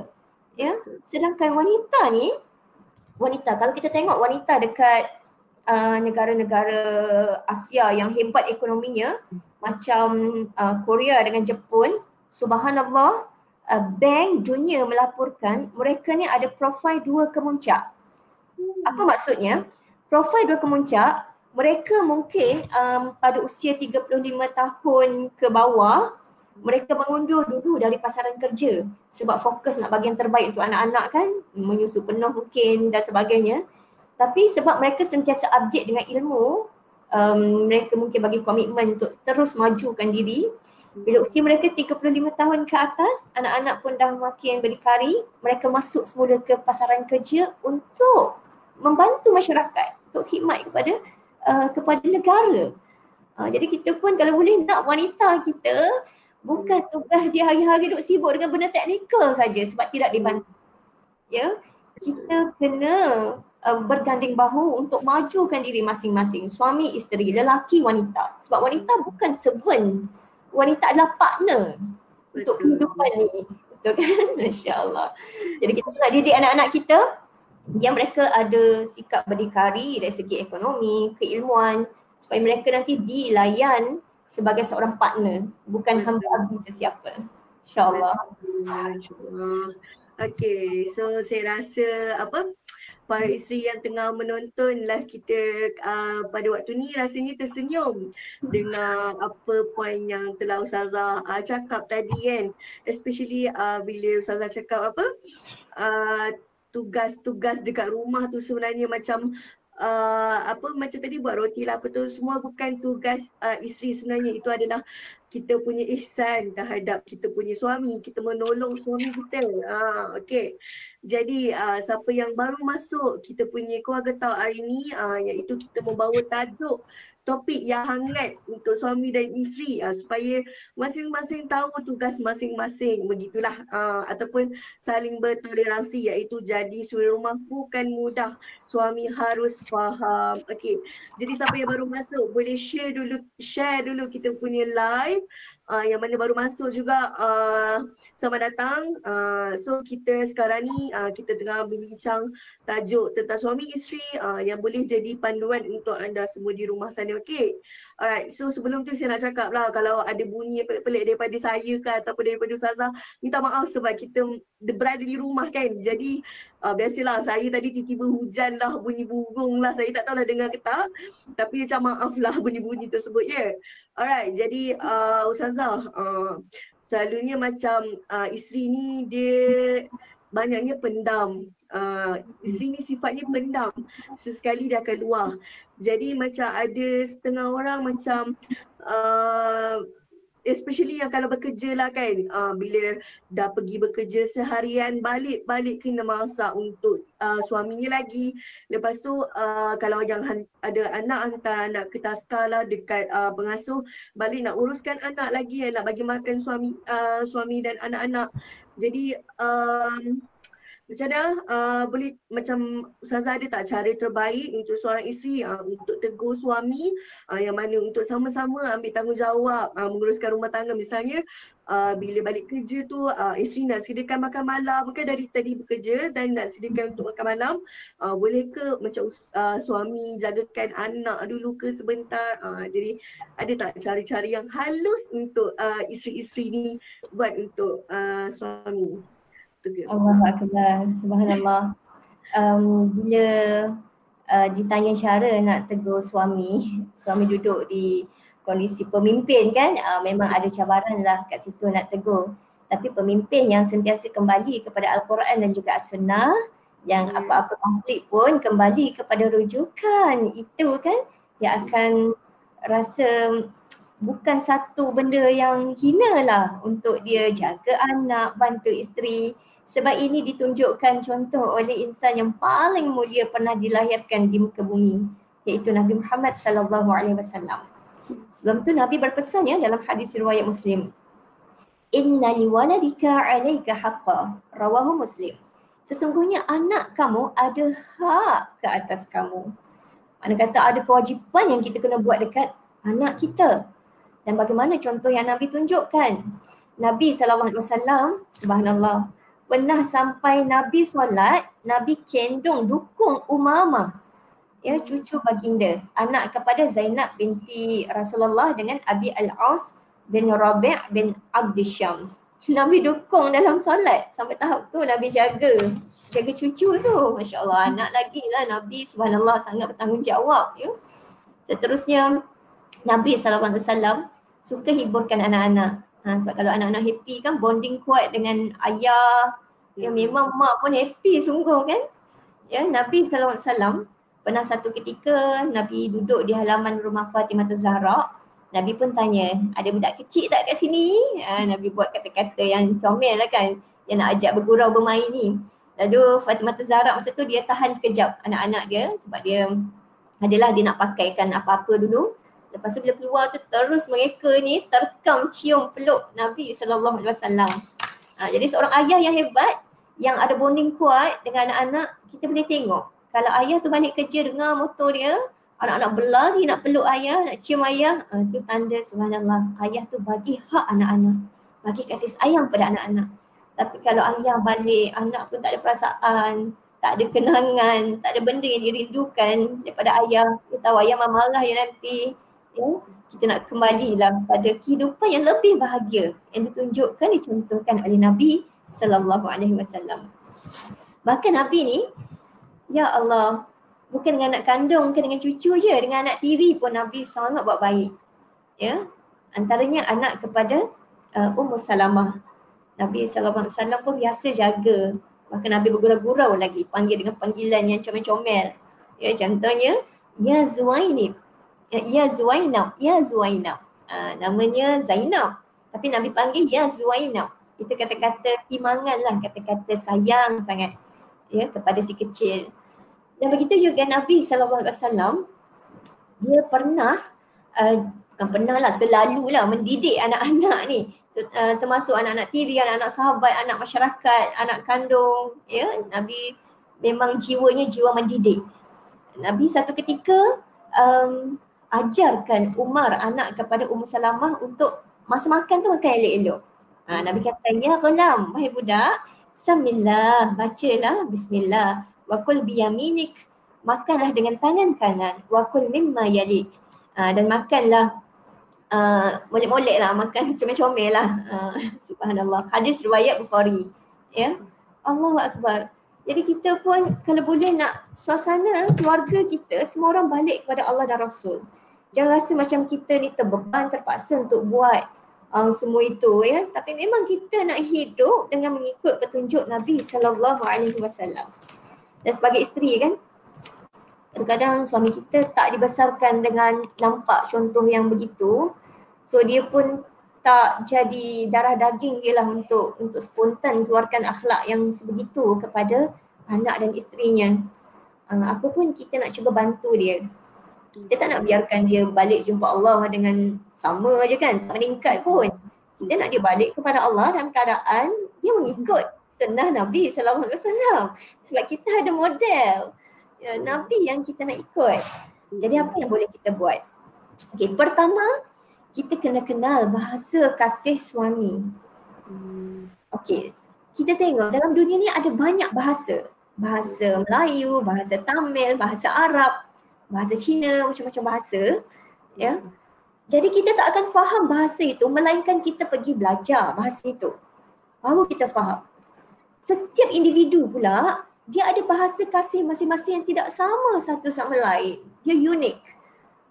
Ya. Sedangkan wanita ni wanita kalau kita tengok wanita dekat uh, negara-negara Asia yang hebat ekonominya macam uh, Korea dengan Jepun, subhanallah uh, bank dunia melaporkan mereka ni ada profil dua kemuncak. Apa maksudnya? profil dua kemuncak, mereka mungkin um, pada usia 35 tahun ke bawah mereka mengundur dulu dari pasaran kerja sebab fokus nak bagi yang terbaik untuk anak-anak kan menyusu penuh mungkin dan sebagainya tapi sebab mereka sentiasa update dengan ilmu um, mereka mungkin bagi komitmen untuk terus majukan diri bila usia mereka 35 tahun ke atas anak-anak pun dah makin berdikari mereka masuk semula ke pasaran kerja untuk membantu masyarakat untuk khidmat kepada uh, kepada negara uh, jadi kita pun kalau boleh nak wanita kita bukan tugas dia hari-hari duk sibuk dengan benda teknikal saja sebab tidak dibantu. Ya, kita kena uh, berganding bahu untuk majukan diri masing-masing, suami, isteri, lelaki, wanita. Sebab wanita bukan servant. Wanita adalah partner Betul. untuk kehidupan ni. Betul kan? Masya-Allah. Jadi kita nak didik anak-anak kita yang mereka ada sikap berdikari dari segi ekonomi, keilmuan supaya mereka nanti dilayan sebagai seorang partner bukan hamba abdi sesiapa insyaallah Okay, so saya rasa apa para isteri yang tengah menonton lah kita uh, pada waktu ni rasanya tersenyum dengan apa poin yang telah Ustazah uh, cakap tadi kan. Especially uh, bila Ustazah cakap apa uh, tugas-tugas dekat rumah tu sebenarnya macam uh, apa macam tadi buat roti lah apa tu semua bukan tugas uh, isteri sebenarnya. Itu adalah kita punya ihsan terhadap kita punya suami kita menolong suami kita. Uh, okey. Jadi uh, siapa yang baru masuk kita punya keluarga tahu hari ni uh, iaitu kita membawa tajuk topik yang hangat untuk suami dan isteri uh, supaya masing-masing tahu tugas masing-masing. Begitulah uh, ataupun saling bertoleransi iaitu jadi suri rumah bukan mudah. Suami harus faham. Okey jadi siapa yang baru masuk boleh share dulu share dulu kita punya live uh, yang mana baru masuk juga uh, selamat datang uh, so kita sekarang ni uh, kita tengah berbincang tajuk tentang suami isteri uh, yang boleh jadi panduan untuk anda semua di rumah sana okey. Alright, so sebelum tu saya nak cakap lah kalau ada bunyi pelik-pelik daripada saya ke ataupun daripada Ustazah, minta maaf sebab kita berada di rumah kan. Jadi uh, biasalah saya tadi tiba-tiba hujan lah, bunyi burung lah. Saya tak tahu lah dengar ke tak. Tapi macam maaf lah bunyi-bunyi tersebut ya. Yeah. Alright, jadi uh, Ustazah, uh, selalunya macam uh, isteri ni dia banyaknya pendam uh, isteri ni sifatnya pendam. Sesekali dia akan luar jadi macam ada setengah orang macam uh, especially yang kalau bekerja lah kan uh, bila dah pergi bekerja seharian balik balik kena masak untuk uh, suaminya lagi. Lepas tu uh, kalau yang ada anak hantar anak ke taska lah dekat uh, pengasuh balik nak uruskan anak lagi. Nak bagi makan suami uh, suami dan anak-anak. Jadi um, macam mana uh, boleh macam Ustazah ada tak cara terbaik untuk seorang isteri uh, untuk tegur suami uh, yang mana untuk sama-sama ambil tanggungjawab uh, menguruskan rumah tangga? Misalnya uh, bila balik kerja tu uh, isteri nak sediakan makan malam kan dari tadi bekerja dan nak sediakan untuk makan malam uh, boleh ke macam uh, suami jagakan anak dulu ke sebentar? Uh, jadi ada tak cara-cara yang halus untuk uh, isteri-isteri ni buat untuk uh, suami Allah Akbar, subhanallah. Um, bila uh, ditanya cara nak tegur suami, suami duduk di kondisi pemimpin kan, uh, memang ada cabaran lah kat situ nak tegur. Tapi pemimpin yang sentiasa kembali kepada Al-Quran dan juga As-Sunnah, yang hmm. apa-apa konflik pun kembali kepada rujukan itu kan yang akan rasa bukan satu benda yang hina lah untuk dia jaga anak, bantu isteri, sebab ini ditunjukkan contoh oleh insan yang paling mulia pernah dilahirkan di muka bumi iaitu Nabi Muhammad sallallahu alaihi wasallam. Sebelum tu Nabi berpesan ya dalam hadis riwayat Muslim. Inna liwaladika 'alaika haqqa. Rawahu Muslim. Sesungguhnya anak kamu ada hak ke atas kamu. Mana kata ada kewajipan yang kita kena buat dekat anak kita. Dan bagaimana contoh yang Nabi tunjukkan? Nabi sallallahu alaihi wasallam subhanallah pernah sampai Nabi solat, Nabi kendong dukung Umamah. Ya, cucu baginda, anak kepada Zainab binti Rasulullah dengan Abi Al-Aus bin Rabi' bin Abdi Syams. Nabi dukung dalam solat sampai tahap tu Nabi jaga jaga cucu tu. Masya Allah anak lagi lah Nabi subhanallah sangat bertanggungjawab. Ya. Seterusnya Nabi SAW suka hiburkan anak-anak Ha, sebab kalau anak-anak happy kan bonding kuat dengan ayah. Ya memang mak pun happy sungguh kan. Ya Nabi sallallahu alaihi wasallam pernah satu ketika Nabi duduk di halaman rumah Fatimah Zahra. Nabi pun tanya, ada budak kecil tak kat sini? Ha, Nabi buat kata-kata yang comel lah kan. Yang nak ajak bergurau bermain ni. Lalu Fatimah Zahra masa tu dia tahan sekejap anak-anak dia sebab dia adalah dia nak pakaikan apa-apa dulu. Lepas tu bila keluar tu terus mereka ni terkam cium peluk Nabi sallallahu alaihi wasallam. Ha, jadi seorang ayah yang hebat yang ada bonding kuat dengan anak-anak kita boleh tengok. Kalau ayah tu balik kerja dengar motor dia, anak-anak berlari nak peluk ayah, nak cium ayah, ha, tu tanda subhanallah ayah tu bagi hak anak-anak. Bagi kasih sayang pada anak-anak. Tapi kalau ayah balik, anak pun tak ada perasaan, tak ada kenangan, tak ada benda yang dirindukan daripada ayah. Dia tahu ayah marah ya nanti ya, kita nak kembalilah pada kehidupan yang lebih bahagia yang ditunjukkan dicontohkan oleh Nabi sallallahu alaihi wasallam. Bahkan Nabi ni ya Allah bukan dengan anak kandung bukan dengan cucu je dengan anak tiri pun Nabi sangat buat baik. Ya. Antaranya anak kepada uh, Ummu Salamah. Nabi sallallahu alaihi wasallam pun biasa jaga. Bahkan Nabi bergurau-gurau lagi panggil dengan panggilan yang comel-comel. Ya contohnya ya Zuainib ya Zuainab, ya Zuainab. Uh, namanya Zainab. Tapi Nabi panggil ya Zuainab. Itu kata-kata timangan lah, kata-kata sayang sangat ya kepada si kecil. Dan begitu juga Nabi SAW, dia pernah, uh, bukan pernah lah, selalu lah mendidik anak-anak ni. Uh, termasuk anak-anak tiri, anak-anak sahabat, anak masyarakat, anak kandung. Ya, Nabi memang jiwanya jiwa mendidik. Nabi satu ketika um, ajarkan Umar anak kepada Ummu Salamah untuk masa makan tu makan elok-elok. Ha, Nabi kata, ya ghulam, wahai budak, samillah, bacalah bismillah, wakul biyaminik, makanlah dengan tangan kanan, wakul mimma yalik. Ha, dan makanlah uh, molek-molek lah, makan comel-comel lah. Uh, subhanallah. Hadis riwayat Bukhari. Ya. Allahu Akbar. Jadi kita pun kalau boleh nak suasana keluarga kita semua orang balik kepada Allah dan Rasul jangan rasa macam kita ni terbeban terpaksa untuk buat um, semua itu ya. Tapi memang kita nak hidup dengan mengikut petunjuk Nabi sallallahu alaihi wasallam. Dan sebagai isteri kan? Kadang-kadang suami kita tak dibesarkan dengan nampak contoh yang begitu. So dia pun tak jadi darah daging dia lah untuk untuk spontan keluarkan akhlak yang sebegitu kepada anak dan isterinya. Uh, apa pun kita nak cuba bantu dia kita tak nak biarkan dia balik jumpa Allah dengan sama je kan, tak meningkat pun. Kita nak dia balik kepada Allah dalam keadaan dia mengikut sunnah Nabi sallallahu alaihi wasallam. Sebab kita ada model ya, Nabi yang kita nak ikut. Jadi apa yang boleh kita buat? Okey, pertama kita kena kenal bahasa kasih suami. Okey, kita tengok dalam dunia ni ada banyak bahasa. Bahasa Melayu, bahasa Tamil, bahasa Arab, bahasa Cina, macam-macam bahasa. Ya. Jadi kita tak akan faham bahasa itu melainkan kita pergi belajar bahasa itu. Baru kita faham. Setiap individu pula dia ada bahasa kasih masing-masing yang tidak sama satu sama lain. Dia unik.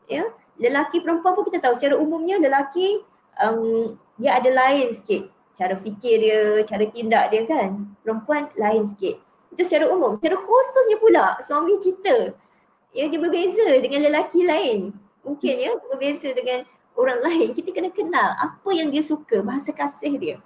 Ya. Lelaki perempuan pun kita tahu secara umumnya lelaki um, dia ada lain sikit. Cara fikir dia, cara tindak dia kan. Perempuan lain sikit. Itu secara umum. Secara khususnya pula suami kita ya dia berbeza dengan lelaki lain. Mungkin ya berbeza dengan orang lain. Kita kena kenal apa yang dia suka, bahasa kasih dia.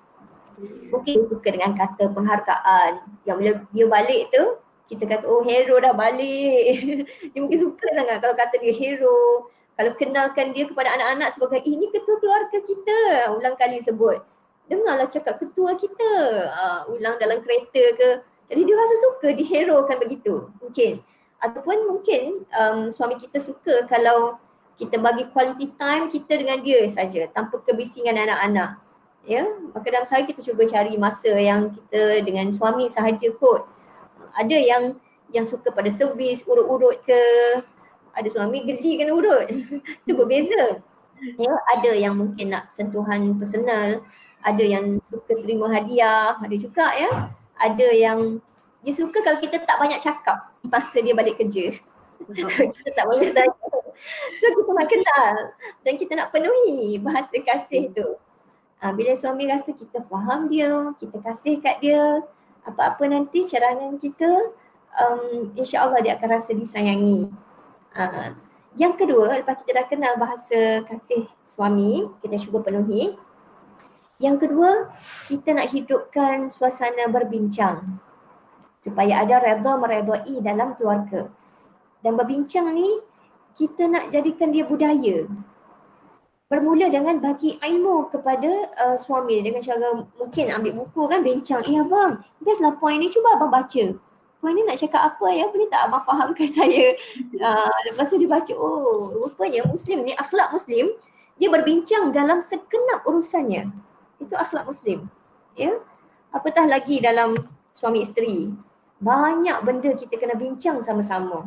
Mungkin dia suka dengan kata penghargaan. Yang bila dia balik tu, kita kata oh hero dah balik. dia mungkin suka sangat kalau kata dia hero. Kalau kenalkan dia kepada anak-anak sebagai ini ketua keluarga kita. Ulang kali sebut. Dengarlah cakap ketua kita. Uh, ulang dalam kereta ke. Jadi dia rasa suka diherokan begitu. Mungkin ataupun mungkin um, suami kita suka kalau kita bagi quality time kita dengan dia saja tanpa kebisingan anak-anak. Ya, maka dalam sehari kita cuba cari masa yang kita dengan suami sahaja kot. Ada yang yang suka pada servis, urut-urut ke. Ada suami geli kena urut. Itu berbeza. Ya, ada yang mungkin nak sentuhan personal, ada yang suka terima hadiah, ada juga ya. Ada yang dia suka kalau kita tak banyak cakap masa dia balik kerja. kita tak boleh tanya. So kita nak kenal dan kita nak penuhi bahasa kasih tu. Uh, bila suami rasa kita faham dia, kita kasih kat dia, apa-apa nanti cerahan kita, um, insya Allah dia akan rasa disayangi. Uh, yang kedua, lepas kita dah kenal bahasa kasih suami, kita cuba penuhi. Yang kedua, kita nak hidupkan suasana berbincang supaya ada redha meredai dalam keluarga. Dan berbincang ni, kita nak jadikan dia budaya. Bermula dengan bagi ilmu kepada uh, suami dengan cara mungkin ambil buku kan bincang eh abang bestlah point ni cuba abang baca. Point ni nak cakap apa ya? Boleh tak abang fahamkan saya? Uh, lepas tu dia baca oh rupanya muslim ni akhlak muslim dia berbincang dalam sekenap urusannya. Itu akhlak muslim ya? Apatah lagi dalam suami isteri banyak benda kita kena bincang sama-sama.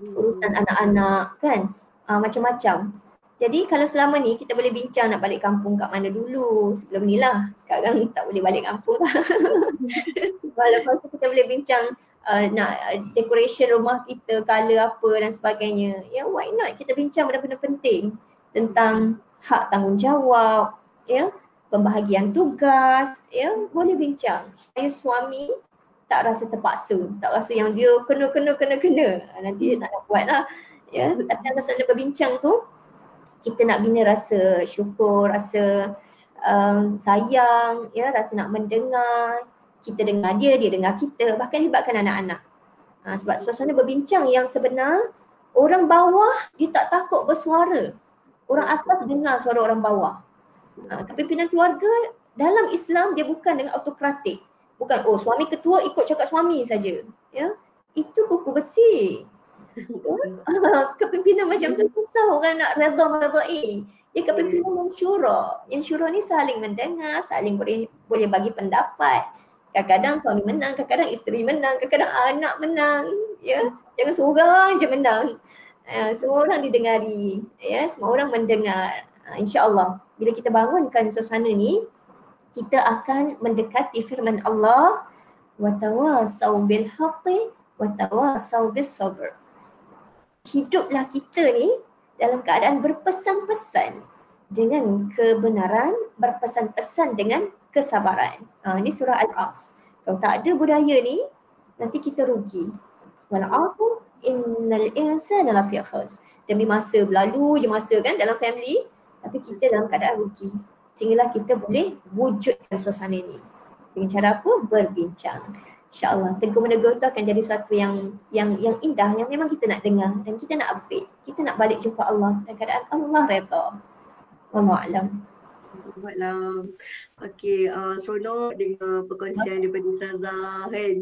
Urusan anak-anak kan? Uh, macam-macam. Jadi kalau selama ni kita boleh bincang nak balik kampung kat mana dulu sebelum ni lah. Sekarang tak boleh balik kampung lah. Tu kita boleh bincang uh, nak uh, decoration rumah kita, color apa dan sebagainya. Ya yeah, why not? Kita bincang benda-benda penting tentang hak tanggungjawab, ya, yeah, pembahagian tugas, ya, yeah, boleh bincang. Supaya suami tak rasa terpaksa, tak rasa yang dia kena kena kena kena. Nanti dia nak buat lah. Ya, tapi masa dia berbincang tu, kita nak bina rasa syukur, rasa um, sayang, ya, rasa nak mendengar, kita dengar dia, dia dengar kita, bahkan libatkan anak-anak. Ha, sebab suasana berbincang yang sebenar, orang bawah dia tak takut bersuara. Orang atas dengar suara orang bawah. Ha, kepimpinan keluarga dalam Islam dia bukan dengan autokratik. Bukan, oh suami ketua ikut cakap suami saja. Ya, Itu buku besi. kepimpinan macam tu susah orang nak redha meredai. Dia kepimpinan yang syura. Yang syura ni saling mendengar, saling boleh boleh bagi pendapat. Kadang-kadang suami menang, kadang-kadang isteri menang, kadang-kadang anak menang. Ya, jangan seorang je menang. Uh, semua orang didengari, ya, semua orang mendengar. Uh, InsyaAllah, bila kita bangunkan suasana ni, kita akan mendekati firman Allah wa tawasau bil haqqi wa tawasau bis sabr hiduplah kita ni dalam keadaan berpesan-pesan dengan kebenaran, berpesan-pesan dengan kesabaran. Ha, ini surah Al-As. Kalau tak ada budaya ni, nanti kita rugi. Wal-asr innal insana lafi khus. Demi masa berlalu je masa kan dalam family, tapi kita dalam keadaan rugi. Sehinggalah kita boleh wujudkan suasana ni. Dengan cara apa? Berbincang. Insyaallah. Tegur menegur tu akan jadi sesuatu yang yang yang indah yang memang kita nak dengar dan kita nak upgrade kita nak balik jumpa Allah. Dan keadaan Allah redha wallahu alam Buatlah. Okey, uh, seronok dengan perkongsian daripada Ustazah kan.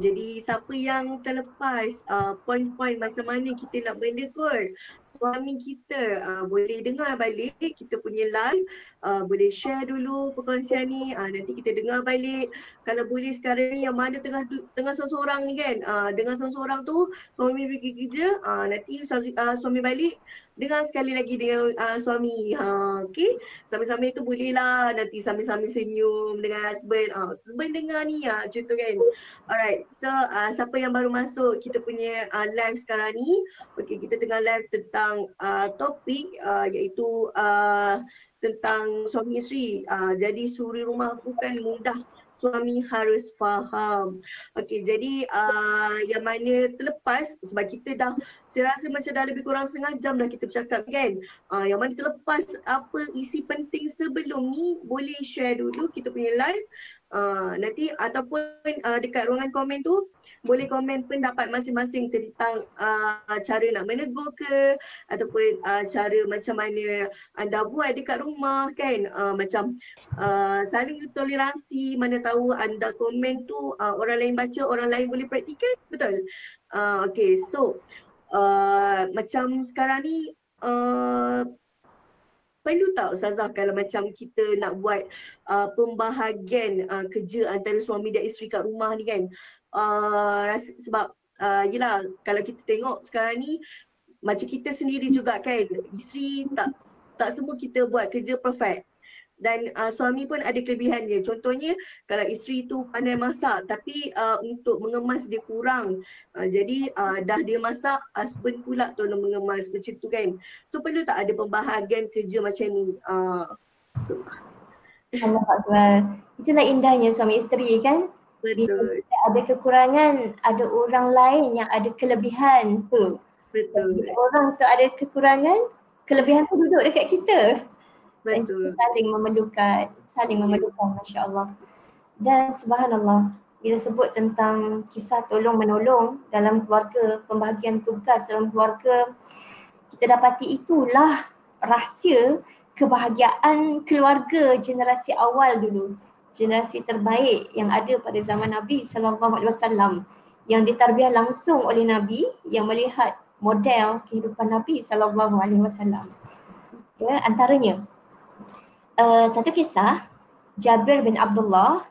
Jadi siapa yang terlepas uh, poin-poin macam mana kita nak bernegur suami kita uh, boleh dengar balik kita punya live. Uh, boleh share dulu perkongsian ni. Uh, nanti kita dengar balik. Kalau boleh sekarang ni yang mana tengah tengah seorang ni kan. Uh, dengan seorang tu suami pergi kerja. Uh, nanti uh, suami balik dengar sekali lagi dengan uh, suami. Ha, okay. Sambil-sambil tu bolehlah nanti sambil-sambil senyum dengan husband. Uh, husband dengar ni ya, macam tu kan. Alright. So uh, siapa yang baru masuk kita punya uh, live sekarang ni. Okay kita tengah live tentang uh, topik uh, iaitu uh, tentang suami isteri. Uh, jadi suri rumah bukan mudah suami harus faham. Okey, jadi uh, yang mana terlepas sebab kita dah saya rasa macam dah lebih kurang setengah jam dah kita bercakap kan. Uh, yang mana terlepas apa isi penting sebelum ni boleh share dulu kita punya live. Uh, nanti ataupun uh, dekat ruangan komen tu boleh komen pendapat masing-masing tentang uh, cara nak menegur ke ataupun uh, cara macam mana anda buat dekat rumah kan. Uh, macam uh, saling toleransi mana tahu anda komen tu uh, orang lain baca orang lain boleh praktikkan betul? Uh, okay so uh, macam sekarang ni uh, perlu tak Ustazah kalau macam kita nak buat uh, pembahagian uh, kerja antara suami dan isteri kat rumah ni kan uh, rasa, sebab uh, yelah kalau kita tengok sekarang ni macam kita sendiri juga kan isteri tak tak semua kita buat kerja perfect dan uh, suami pun ada kelebihan dia. Contohnya kalau isteri tu pandai masak tapi uh, untuk mengemas dia kurang. Uh, jadi uh, dah dia masak, husband pula tolong mengemas macam tu kan. So perlu tak ada pembahagian kerja macam ni? Uh, so. Itulah indahnya suami isteri kan. Betul. Bila ada kekurangan, ada orang lain yang ada kelebihan tu. Betul. Bila orang tu ada kekurangan, kelebihan tu duduk dekat kita. Dan Betul. kita saling memerlukan, saling memerlukan Masya Allah. Dan subhanallah, bila sebut tentang kisah tolong menolong dalam keluarga, pembahagian tugas dalam keluarga, kita dapati itulah rahsia kebahagiaan keluarga generasi awal dulu. Generasi terbaik yang ada pada zaman Nabi sallallahu alaihi wasallam yang ditarbiah langsung oleh Nabi yang melihat model kehidupan Nabi sallallahu alaihi wasallam. Ya, antaranya uh, satu kisah Jabir bin Abdullah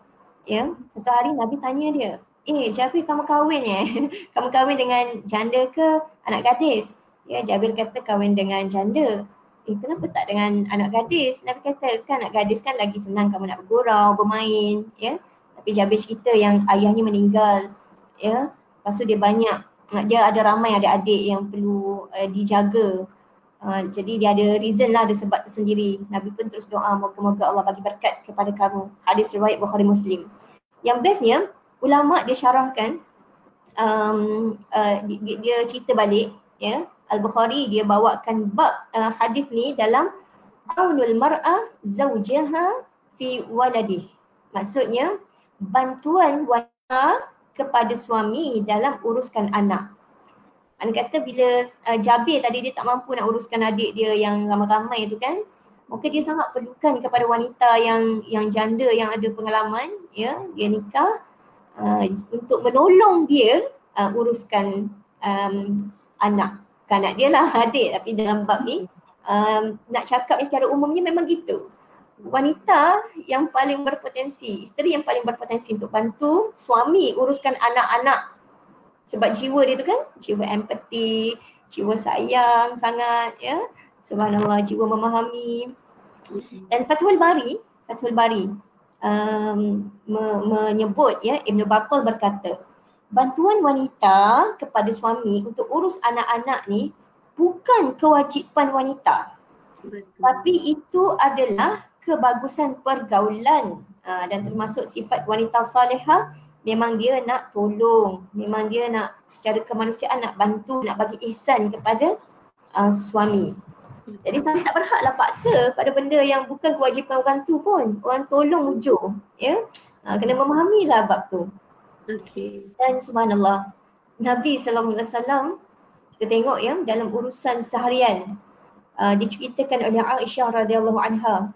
ya, satu hari Nabi tanya dia, "Eh, Jabir kamu kahwin ya? kamu kahwin dengan janda ke anak gadis?" Ya, Jabir kata kahwin dengan janda. Eh, kenapa tak dengan anak gadis? Nabi kata, kan anak gadis kan lagi senang kamu nak bergurau, bermain, ya. Tapi Jabir cerita yang ayahnya meninggal, ya. Lepas tu dia banyak, dia ada ramai adik-adik yang perlu uh, dijaga. Uh, jadi dia ada reason lah, ada sebab tersendiri. Nabi pun terus doa, moga-moga Allah bagi berkat kepada kamu. Hadis riwayat Bukhari Muslim. Yang bestnya, ulama dia syarahkan, um, uh, dia, dia cerita balik, ya, Al-Bukhari dia bawakan bab uh, hadis ni dalam aunul mar'ah zawjaha fi waladih. Maksudnya bantuan wanita kepada suami dalam uruskan anak. Anda kata bila uh, Jabir tadi dia tak mampu nak uruskan adik dia yang ramai-ramai tu kan, maka dia sangat perlukan kepada wanita yang yang janda yang ada pengalaman ya, dia nikah uh, untuk menolong dia uh, uruskan um, anak bukan anak dia lah adik tapi dalam bab ni. Um, nak cakap ni secara umumnya memang gitu. Wanita yang paling berpotensi isteri yang paling berpotensi untuk bantu suami uruskan anak-anak. Sebab jiwa dia tu kan jiwa empati jiwa sayang sangat ya. Subhanallah jiwa memahami. Dan Fathul Bari Fathul Bari um, me- menyebut ya Ibn Battal berkata bantuan wanita kepada suami untuk urus anak-anak ni bukan kewajipan wanita. Betul. Tapi itu adalah kebagusan pergaulan uh, dan termasuk sifat wanita salihah memang dia nak tolong, memang dia nak secara kemanusiaan nak bantu, nak bagi ihsan kepada uh, suami. Jadi suami tak berhaklah paksa pada benda yang bukan kewajipan orang tu pun. Orang tolong wujud. Ya? Uh, kena memahamilah bab tu. Dan subhanallah, Nabi SAW, kita tengok ya dalam urusan seharian, uh, diceritakan oleh Aisyah radhiyallahu anha.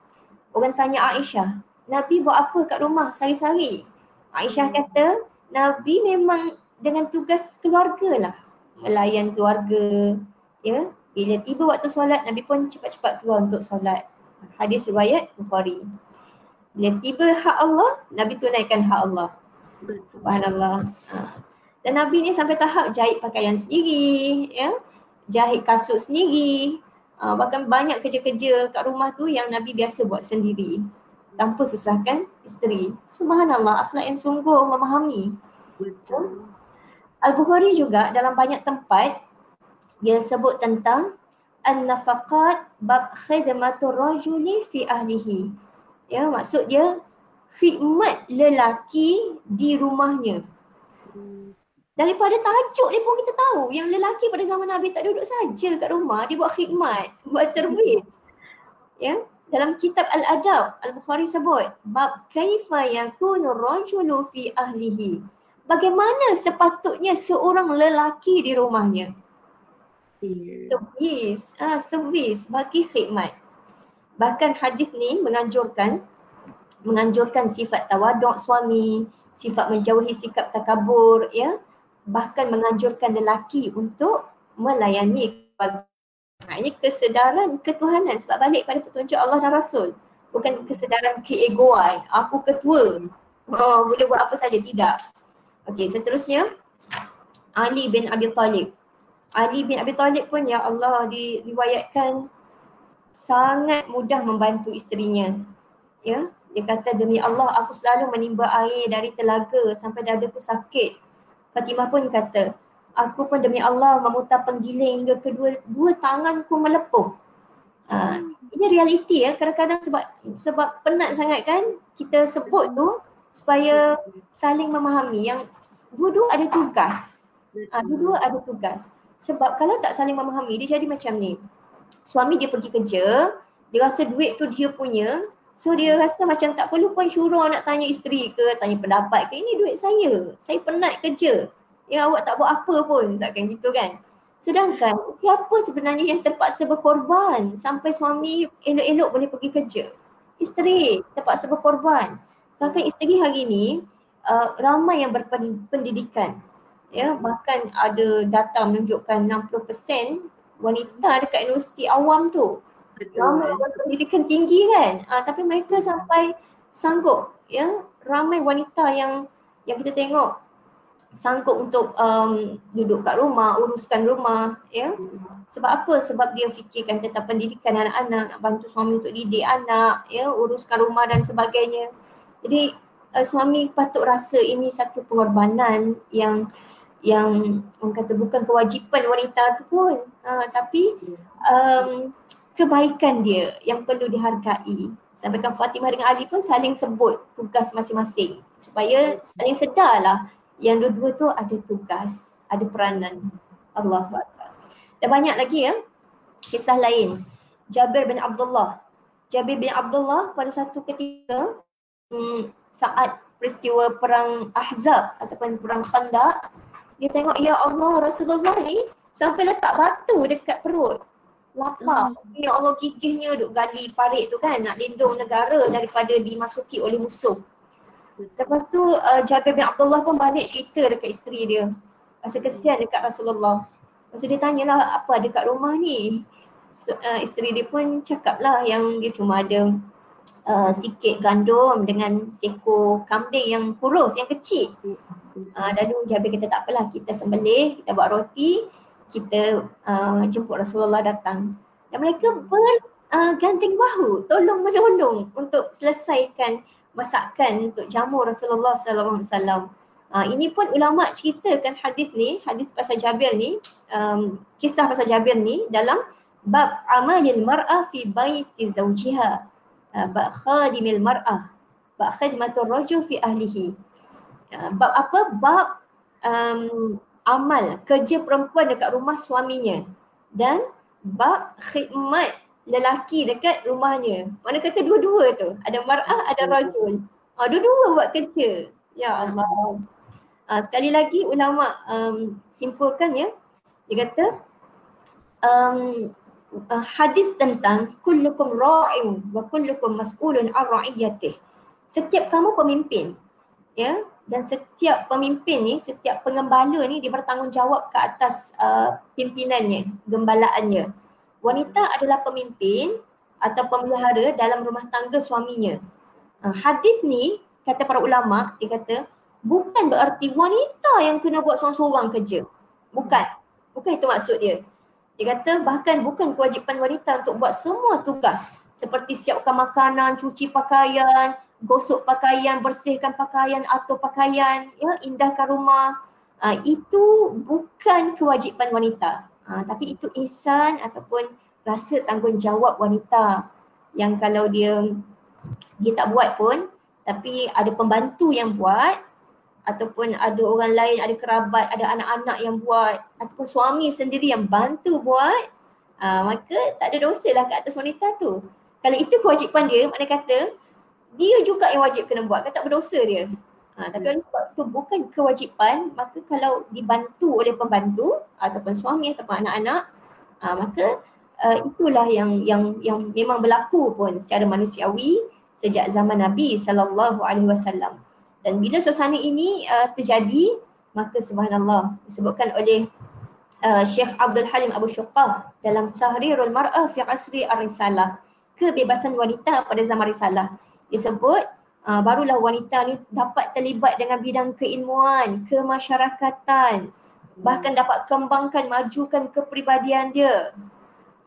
Orang tanya Aisyah, Nabi buat apa kat rumah sehari-hari? Aisyah kata, Nabi memang dengan tugas keluarga lah. Melayan keluarga, ya. Bila tiba waktu solat, Nabi pun cepat-cepat keluar untuk solat. Hadis riwayat Bukhari. Bila tiba hak Allah, Nabi tunaikan hak Allah. Subhanallah. Ha. Dan Nabi ni sampai tahap jahit pakaian sendiri, ya. Jahit kasut sendiri. Ha, bahkan banyak kerja-kerja kat rumah tu yang Nabi biasa buat sendiri. Tanpa susahkan isteri. Subhanallah, akhlak yang sungguh memahami. Betul. Al-Bukhari juga dalam banyak tempat dia sebut tentang an-nafaqat bab khidmatur rajuli fi ahlihi. Ya, maksud dia khidmat lelaki di rumahnya. Daripada tajuk ni pun kita tahu yang lelaki pada zaman Nabi tak duduk saja kat rumah, dia buat khidmat, buat servis. Ya, dalam kitab Al-Adab, Al-Bukhari sebut bab kaifa yakunu rajulu fi ahlihi. Bagaimana sepatutnya seorang lelaki di rumahnya? Ya. Servis, ah servis bagi khidmat. Bahkan hadis ni menganjurkan menganjurkan sifat tawaduk suami, sifat menjauhi sikap takabur ya. Bahkan menganjurkan lelaki untuk melayani keluarga. Ini kesedaran ketuhanan sebab balik pada petunjuk Allah dan Rasul. Bukan kesedaran keegoan, aku ketua. Oh, boleh buat apa saja, tidak. Okey, seterusnya Ali bin Abi Talib. Ali bin Abi Talib pun ya Allah diriwayatkan sangat mudah membantu isterinya. Ya, dia kata demi Allah aku selalu menimba air dari telaga sampai dadaku sakit. Fatimah pun kata, aku pun demi Allah memutar penggiling hingga kedua dua tanganku melepuh. Uh, ini realiti ya kadang-kadang sebab sebab penat sangat kan kita sebut tu supaya saling memahami yang dua-dua ada tugas. Uh, dua-dua ada tugas. Sebab kalau tak saling memahami dia jadi macam ni. Suami dia pergi kerja, dia rasa duit tu dia punya, so dia rasa macam tak perlu pun syurau nak tanya isteri ke, tanya pendapat ke, ini duit saya. Saya penat kerja. Ya awak tak buat apa pun, misalkan gitu kan. Sedangkan siapa sebenarnya yang terpaksa berkorban sampai suami elok-elok boleh pergi kerja? Isteri terpaksa berkorban. Sedangkan isteri hari ini uh, ramai yang berpendidikan. Ya, bahkan ada data menunjukkan 60% wanita dekat universiti awam tu ramai berpendidikan tinggi kan. Uh, tapi mereka sampai sanggup ya ramai wanita yang yang kita tengok sanggup untuk um, duduk kat rumah, uruskan rumah, ya. Sebab apa? Sebab dia fikirkan tentang pendidikan anak-anak, nak bantu suami untuk didik anak, ya, uruskan rumah dan sebagainya. Jadi uh, suami patut rasa ini satu pengorbanan yang yang orang kata bukan kewajipan wanita tu pun, uh, tapi um, kebaikan dia yang perlu dihargai. Sampaikan Fatimah dengan Ali pun saling sebut tugas masing-masing supaya saling sedarlah yang dua-dua tu ada tugas, ada peranan. Allah Akbar. Dan banyak lagi ya kisah lain. Jabir bin Abdullah. Jabir bin Abdullah pada satu ketika hmm, saat peristiwa perang Ahzab ataupun perang Khandaq dia tengok ya Allah Rasulullah ni sampai letak batu dekat perut. Lapar. Hmm. Ya Allah gigihnya duk gali parit tu kan nak lindung negara daripada dimasuki oleh musuh. Lepas tu uh, Jabir bin Abdullah pun balik cerita dekat isteri dia. Rasa kesian dekat Rasulullah. Lepas tu dia tanyalah apa ada kat rumah ni. So, uh, isteri dia pun cakap lah yang dia cuma ada uh, sikit gandum dengan seekor kambing yang kurus, yang kecil. Uh, lalu Jabir kata tak apalah kita sembelih, kita buat roti, kita uh, jemput Rasulullah datang. Dan mereka berganting uh, bahu, tolong menolong untuk selesaikan masakan untuk jamu Rasulullah wasallam. Uh, ini pun ulama ceritakan hadis ni, hadis pasal Jabir ni, um, kisah pasal Jabir ni dalam bab amalil mar'ah fi baiti zawjiha. Uh, bab khadimil mar'ah. Bab khidmatur rajul fi ahlihi. Uh, bab apa? Bab um, amal kerja perempuan dekat rumah suaminya. Dan bab khidmat lelaki dekat rumahnya. Mana kata dua-dua tu. Ada mar'ah, ada rajul. Ha, dua-dua buat kerja. Ya Allah. Ha, sekali lagi ulama um, simpulkan ya. Dia kata um, uh, hadis tentang kullukum ra'im wa kullukum mas'ulun an ra'iyatih. Setiap kamu pemimpin. Ya, dan setiap pemimpin ni, setiap pengembala ni dia bertanggungjawab ke atas uh, pimpinannya, gembalaannya wanita adalah pemimpin atau pemelihara dalam rumah tangga suaminya. Uh, hadis ni kata para ulama dia kata bukan bererti wanita yang kena buat seorang-seorang kerja. Bukan. Bukan itu maksud dia. Dia kata bahkan bukan kewajipan wanita untuk buat semua tugas seperti siapkan makanan, cuci pakaian, gosok pakaian, bersihkan pakaian atau pakaian, ya, indahkan rumah. Uh, itu bukan kewajipan wanita. Ha, tapi itu ihsan ataupun rasa tanggungjawab wanita yang kalau dia dia tak buat pun tapi ada pembantu yang buat ataupun ada orang lain, ada kerabat, ada anak-anak yang buat ataupun suami sendiri yang bantu buat ha, maka tak ada dosa lah ke atas wanita tu. Kalau itu kewajipan dia, makna kata dia juga yang wajib kena buat, kata berdosa dia. Ha, tapi oleh sebab itu bukan kewajipan, maka kalau dibantu oleh pembantu ataupun suami ataupun anak-anak, ha, maka uh, itulah yang yang yang memang berlaku pun secara manusiawi sejak zaman Nabi sallallahu alaihi wasallam. Dan bila suasana ini uh, terjadi, maka subhanallah disebutkan oleh uh, Syekh Abdul Halim Abu Syuqah dalam Tahrirul Mar'ah fi Asri Ar-Risalah, kebebasan wanita pada zaman risalah. Disebut uh, barulah wanita ni dapat terlibat dengan bidang keilmuan, kemasyarakatan, bahkan dapat kembangkan, majukan kepribadian dia.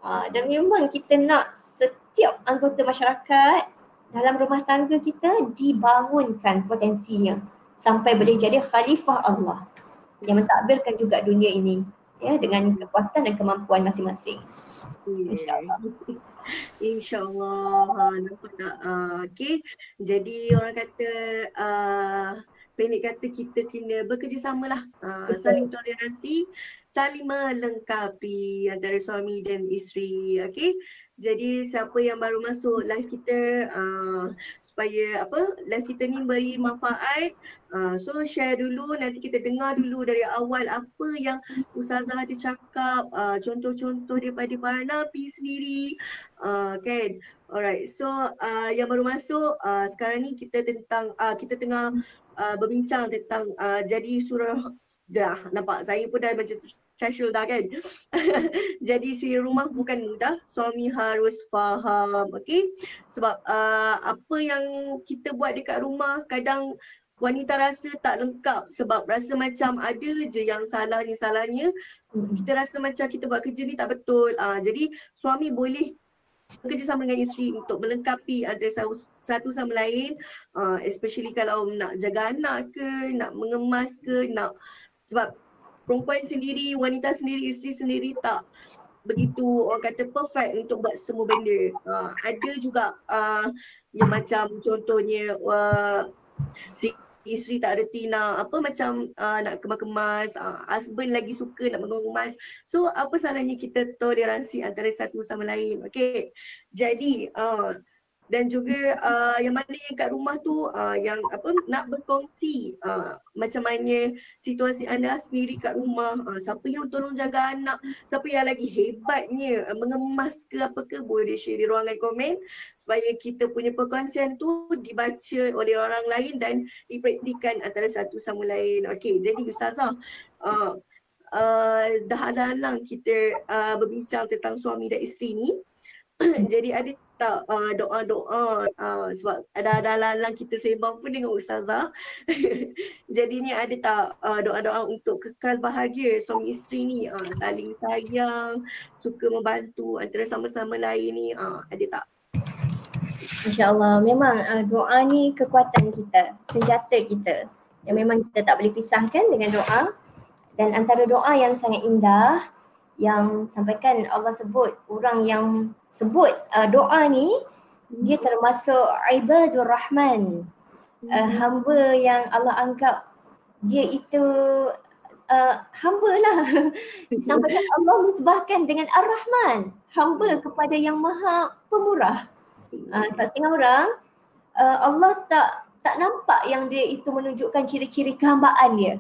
Uh, dan memang kita nak setiap anggota masyarakat dalam rumah tangga kita dibangunkan potensinya sampai boleh jadi khalifah Allah yang mentadbirkan juga dunia ini. Ya dengan kekuatan dan kemampuan masing-masing. InsyaAllah. InsyaAllah. Ha, nampak tak? Uh, okay. Jadi orang kata uh, pendek kata kita kena bekerjasama lah. Uh, saling toleransi, saling melengkapi antara suami dan isteri. Okay. Jadi siapa yang baru masuk live kita uh, supaya apa live kita ni beri manfaat. Uh, so share dulu. Nanti kita dengar dulu dari awal apa yang ustazah ada cakap. Uh, contoh-contoh daripada para nabi sendiri. Uh, kan? Alright. So uh, yang baru masuk uh, sekarang ni kita tentang uh, kita tengah uh, berbincang tentang uh, jadi surah dah nampak. Saya pun dah macam casual dah kan. Jadi si rumah bukan mudah, suami harus faham, okay? Sebab uh, apa yang kita buat dekat rumah kadang wanita rasa tak lengkap sebab rasa macam ada je yang salah ni salahnya. Kita rasa macam kita buat kerja ni tak betul. Uh, jadi suami boleh bekerjasama dengan isteri untuk melengkapi ada satu sama lain uh, especially kalau nak jaga anak ke, nak mengemas ke, nak sebab perempuan sendiri, wanita sendiri, isteri sendiri tak begitu orang kata perfect untuk buat semua benda. Uh, ada juga uh, yang macam contohnya uh, si isteri tak reti nak apa macam uh, nak kemas-kemas, uh, husband lagi suka nak mengemas. So apa salahnya kita toleransi antara satu sama lain. Okay. Jadi uh, dan juga uh, yang mana yang kat rumah tu uh, yang apa nak berkongsi uh, macam mana situasi anda sendiri kat rumah uh, siapa yang tolong jaga anak siapa yang lagi hebatnya uh, mengemas ke apa ke boleh share di ruangan komen supaya kita punya perkongsian tu dibaca oleh orang lain dan dipraktikan antara satu sama lain. Okey jadi ustazah uh, uh, dah halang kita uh, berbincang tentang suami dan isteri ni. Jadi ada tak uh, doa-doa uh, sebab ada lalang kita sembang pun dengan ustazah. Jadi ni ada tak uh, doa-doa untuk kekal bahagia suami isteri ni uh, saling sayang, suka membantu antara sama-sama lain ni uh, ada tak? InsyaAllah memang uh, doa ni kekuatan kita, senjata kita yang memang kita tak boleh pisahkan dengan doa dan antara doa yang sangat indah yang sampaikan Allah sebut orang yang sebut uh, doa ni dia hmm. termasuk ibadur rahman. Uh, hamba yang Allah anggap dia itu uh, hamba lah. Sampaikan Allah mesbahkan dengan ar-rahman. Hamba hmm. kepada yang maha pemurah. Uh, sebab setengah orang uh, Allah tak tak nampak yang dia itu menunjukkan ciri-ciri kehambaan dia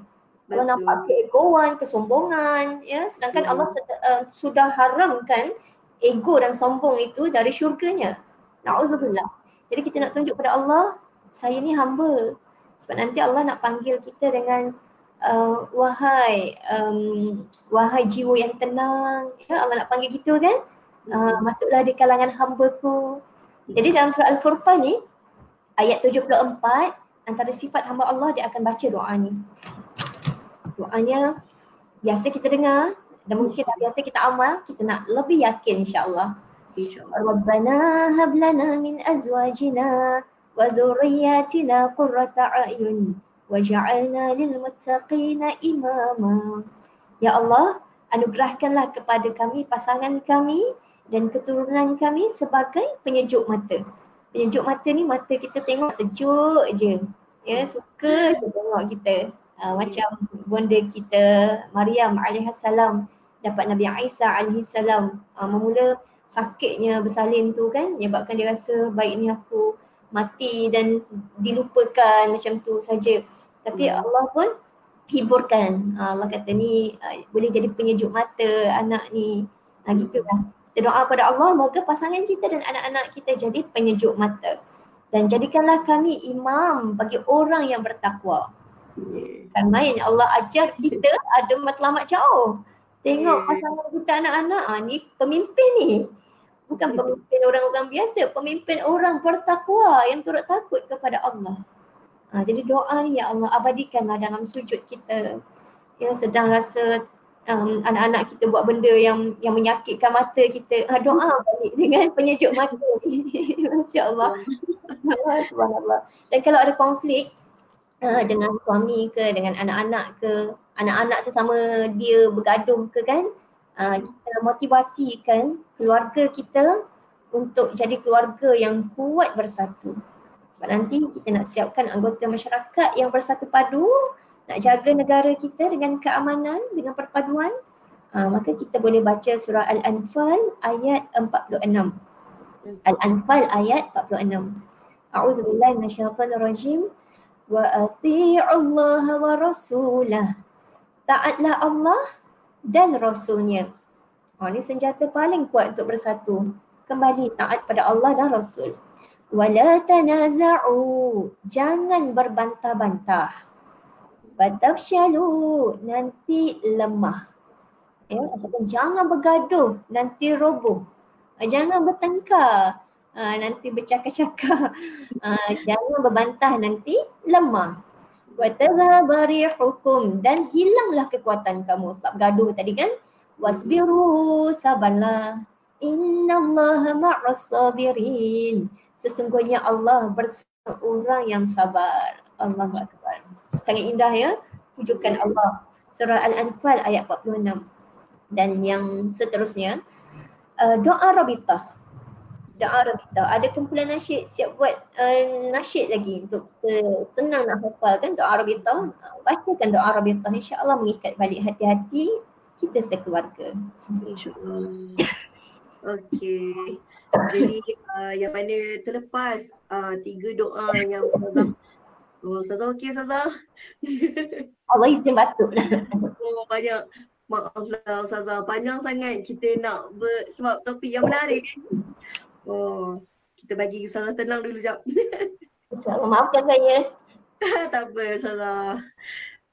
kalau nampak keegoan, kesombongan, ya, sedangkan hmm. Allah uh, sudah haramkan ego dan sombong itu dari syurganya. Nauzubillah. Jadi kita nak tunjuk pada Allah, saya ni hamba. Sebab nanti Allah nak panggil kita dengan uh, wahai um, wahai jiwa yang tenang. Ya, Allah nak panggil kita kan? Uh, masuklah di kalangan hamba-Ku. Jadi dalam surah Al-Furqan ni ayat 74 antara sifat hamba Allah dia akan baca doa ni doanya biasa kita dengar dan mungkin tak biasa kita amal, kita nak lebih yakin insyaAllah. Rabbana hab lana min azwajina wa dhurriyyatina qurrata a'yun waj'alna lil muttaqina imama. Ya Allah, anugerahkanlah kepada kami pasangan kami dan keturunan kami sebagai penyejuk mata. Penyejuk mata ni mata kita tengok sejuk je. Ya, suka je tengok kita. Uh, macam bonda kita Maryam alaihissalam dapat Nabi Isa alaihissalam uh, memula sakitnya bersalin tu kan menyebabkan dia rasa baik ni aku mati dan dilupakan macam tu saja. Tapi hmm. Allah pun hiburkan. Uh, Allah kata ni uh, boleh jadi penyejuk mata anak ni. Uh, gitulah. Kita doa pada Allah moga pasangan kita dan anak-anak kita jadi penyejuk mata. Dan jadikanlah kami imam bagi orang yang bertakwa. Kan main Allah ajar kita ada matlamat jauh. Tengok pasangan kita anak-anak ah, ni pemimpin ni. Bukan pemimpin orang-orang biasa, pemimpin orang bertakwa yang turut takut kepada Allah. Ha, jadi doa ni ya Allah abadikanlah dalam sujud kita. Yang sedang rasa um, anak-anak kita buat benda yang yang menyakitkan mata kita. Ha, doa balik dengan penyejuk mata ni. Masya-Allah. Subhanallah. Dan kalau ada konflik, uh, dengan suami ke dengan anak-anak ke anak-anak sesama dia bergaduh ke kan uh, kita motivasikan keluarga kita untuk jadi keluarga yang kuat bersatu. Sebab nanti kita nak siapkan anggota masyarakat yang bersatu padu nak jaga negara kita dengan keamanan dengan perpaduan uh, maka kita boleh baca surah Al-Anfal ayat 46 Al-Anfal ayat 46 A'udzubillahi minasyaitonirrajim wa ati'u Allah wa rasulah taatlah Allah dan Rasulnya. Oh, ini senjata paling kuat untuk bersatu. Kembali taat pada Allah dan Rasul. Wala tanaza'u. Jangan berbantah-bantah. Batafsyalu. Nanti lemah. Ya, ataupun jangan bergaduh. Nanti roboh. Ah, jangan bertengkar. Uh, nanti bercakap-cakap. Uh, jangan berbantah nanti lemah. Watadhabari hukum dan hilanglah kekuatan kamu. Sebab gaduh tadi kan? Wasbiru sabarlah. Innallaha ma'as sabirin. Sesungguhnya Allah bersama orang yang sabar. Allahu akbar. Sangat indah ya? Pujukan Allah. Surah al-anfal ayat 46 dan yang seterusnya uh, doa rabitah doa Rabita. Ada kumpulan nasyid siap buat uh, nasyid lagi untuk kita senang nak hafalkan doa Rabita. Uh, bacakan doa Rabita. InsyaAllah mengikat balik hati-hati kita sekeluarga. InsyaAllah. Okey. Jadi uh, yang mana terlepas uh, tiga doa yang Ustazah Oh, Ustazah okey Ustazah? Allah izin batuk lah. Oh, banyak. Maaf lah Ustazah. Panjang sangat kita nak ber, sebab topik yang menarik. Oh, kita bagi Ustazah tenang dulu jap. InsyaAllah maafkan saya. tak apa Ustazah.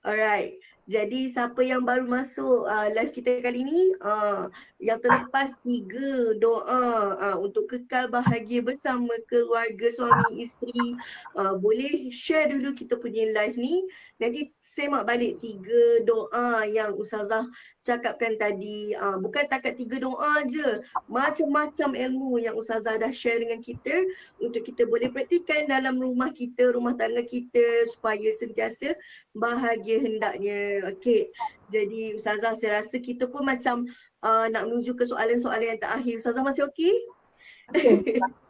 Alright. Jadi siapa yang baru masuk uh, live kita kali ni, uh, yang terlepas tiga doa uh, untuk kekal bahagia bersama keluarga suami isteri, uh, boleh share dulu kita punya live ni. Nanti semak balik tiga doa yang Ustazah cakapkan tadi uh, bukan takat tiga doa je. Macam-macam ilmu yang ustazah dah share dengan kita untuk kita boleh praktikan dalam rumah kita rumah tangga kita supaya sentiasa bahagia hendaknya. Okey. Jadi ustazah saya rasa kita pun macam uh, nak menuju ke soalan-soalan yang terakhir. Ustazah masih okey? Okay.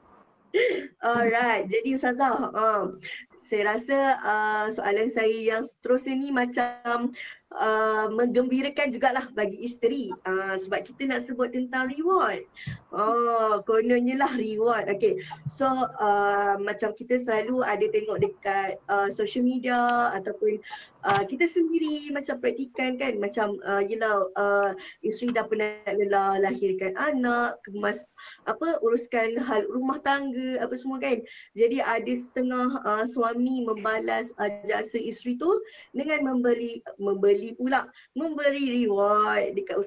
Alright, jadi Ustazah, uh, saya rasa uh, soalan saya yang seterusnya ni macam uh, menggembirakan jugalah bagi isteri uh, sebab kita nak sebut tentang reward. Oh, kononnya lah reward. Okay, so uh, macam kita selalu ada tengok dekat uh, social media ataupun uh, kita sendiri macam praktikan kan macam uh, yelah uh, isteri dah pernah lelah lahirkan anak, kemas apa uruskan hal rumah tangga apa semua kan. Jadi ada setengah uh, suami membalas uh, jasa isteri tu dengan membeli membeli pula memberi reward dekat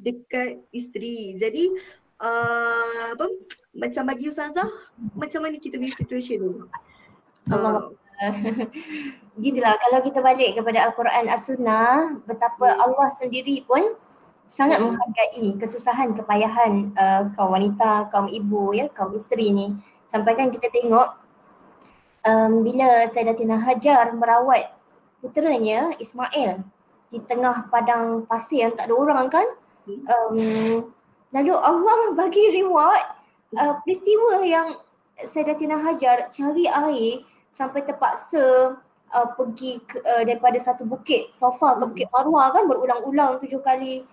dekat isteri. Jadi uh, apa macam bagi ustazah macam mana kita punya situation ni? Allah. Uh, Gitulah kalau kita balik kepada Al-Quran As-Sunnah betapa hmm. Allah sendiri pun sangat hmm. menghargai kesusahan kepayahan uh, kaum wanita, kaum ibu ya, kaum isteri ni. Sampai kan kita tengok um, bila Sayyidatina Hajar merawat puteranya Ismail di tengah padang pasir yang tak ada orang kan um, lalu Allah bagi reward uh, peristiwa yang Sayyidatina Hajar cari air sampai terpaksa uh, pergi ke, uh, daripada satu bukit sofa ke bukit Marwah kan berulang-ulang tujuh kali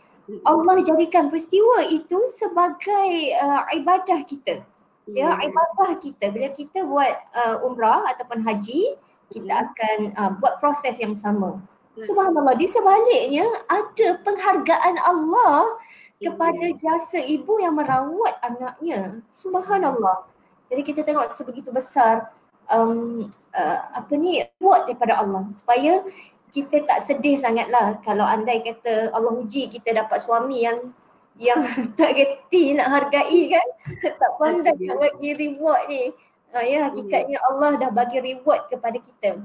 Allah jadikan peristiwa itu sebagai uh, ibadah kita. Ya ibadah kita. Bila kita buat uh, umrah ataupun haji kita akan uh, buat proses yang sama. Subhanallah. Di sebaliknya ada penghargaan Allah kepada jasa ibu yang merawat anaknya. Subhanallah. Jadi kita tengok sebegitu besar um, uh, apa ni buat daripada Allah. Supaya kita tak sedih sangatlah kalau andai kata Allah uji kita dapat suami yang yang tak reti nak hargai kan tak pandai nak bagi reward ni. Uh, ya hakikatnya Allah dah bagi reward kepada kita.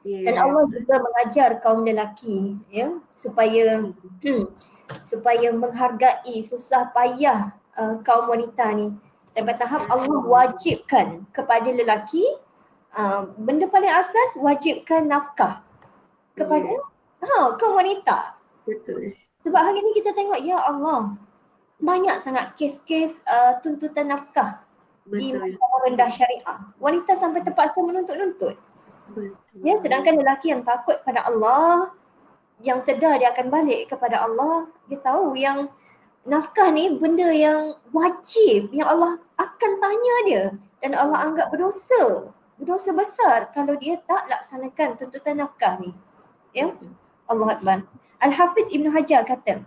Yeah. Dan Allah juga mengajar kaum lelaki ya supaya hmm, supaya menghargai susah payah uh, kaum wanita ni. Sampai tahap Allah wajibkan kepada lelaki uh, benda paling asas wajibkan nafkah kepada Ha, kaum wanita. Betul. Sebab hari ni kita tengok ya Allah banyak sangat kes-kes uh, tuntutan nafkah di Betul. mahkamah rendah syariah. Wanita sampai terpaksa menuntut-nuntut. Betul. Ya, sedangkan lelaki yang takut pada Allah, yang sedar dia akan balik kepada Allah, dia tahu yang nafkah ni benda yang wajib yang Allah akan tanya dia dan Allah anggap berdosa. Berdosa besar kalau dia tak laksanakan tuntutan nafkah ni. Ya. Allah Akbar. Al-Hafiz Ibn Hajar kata,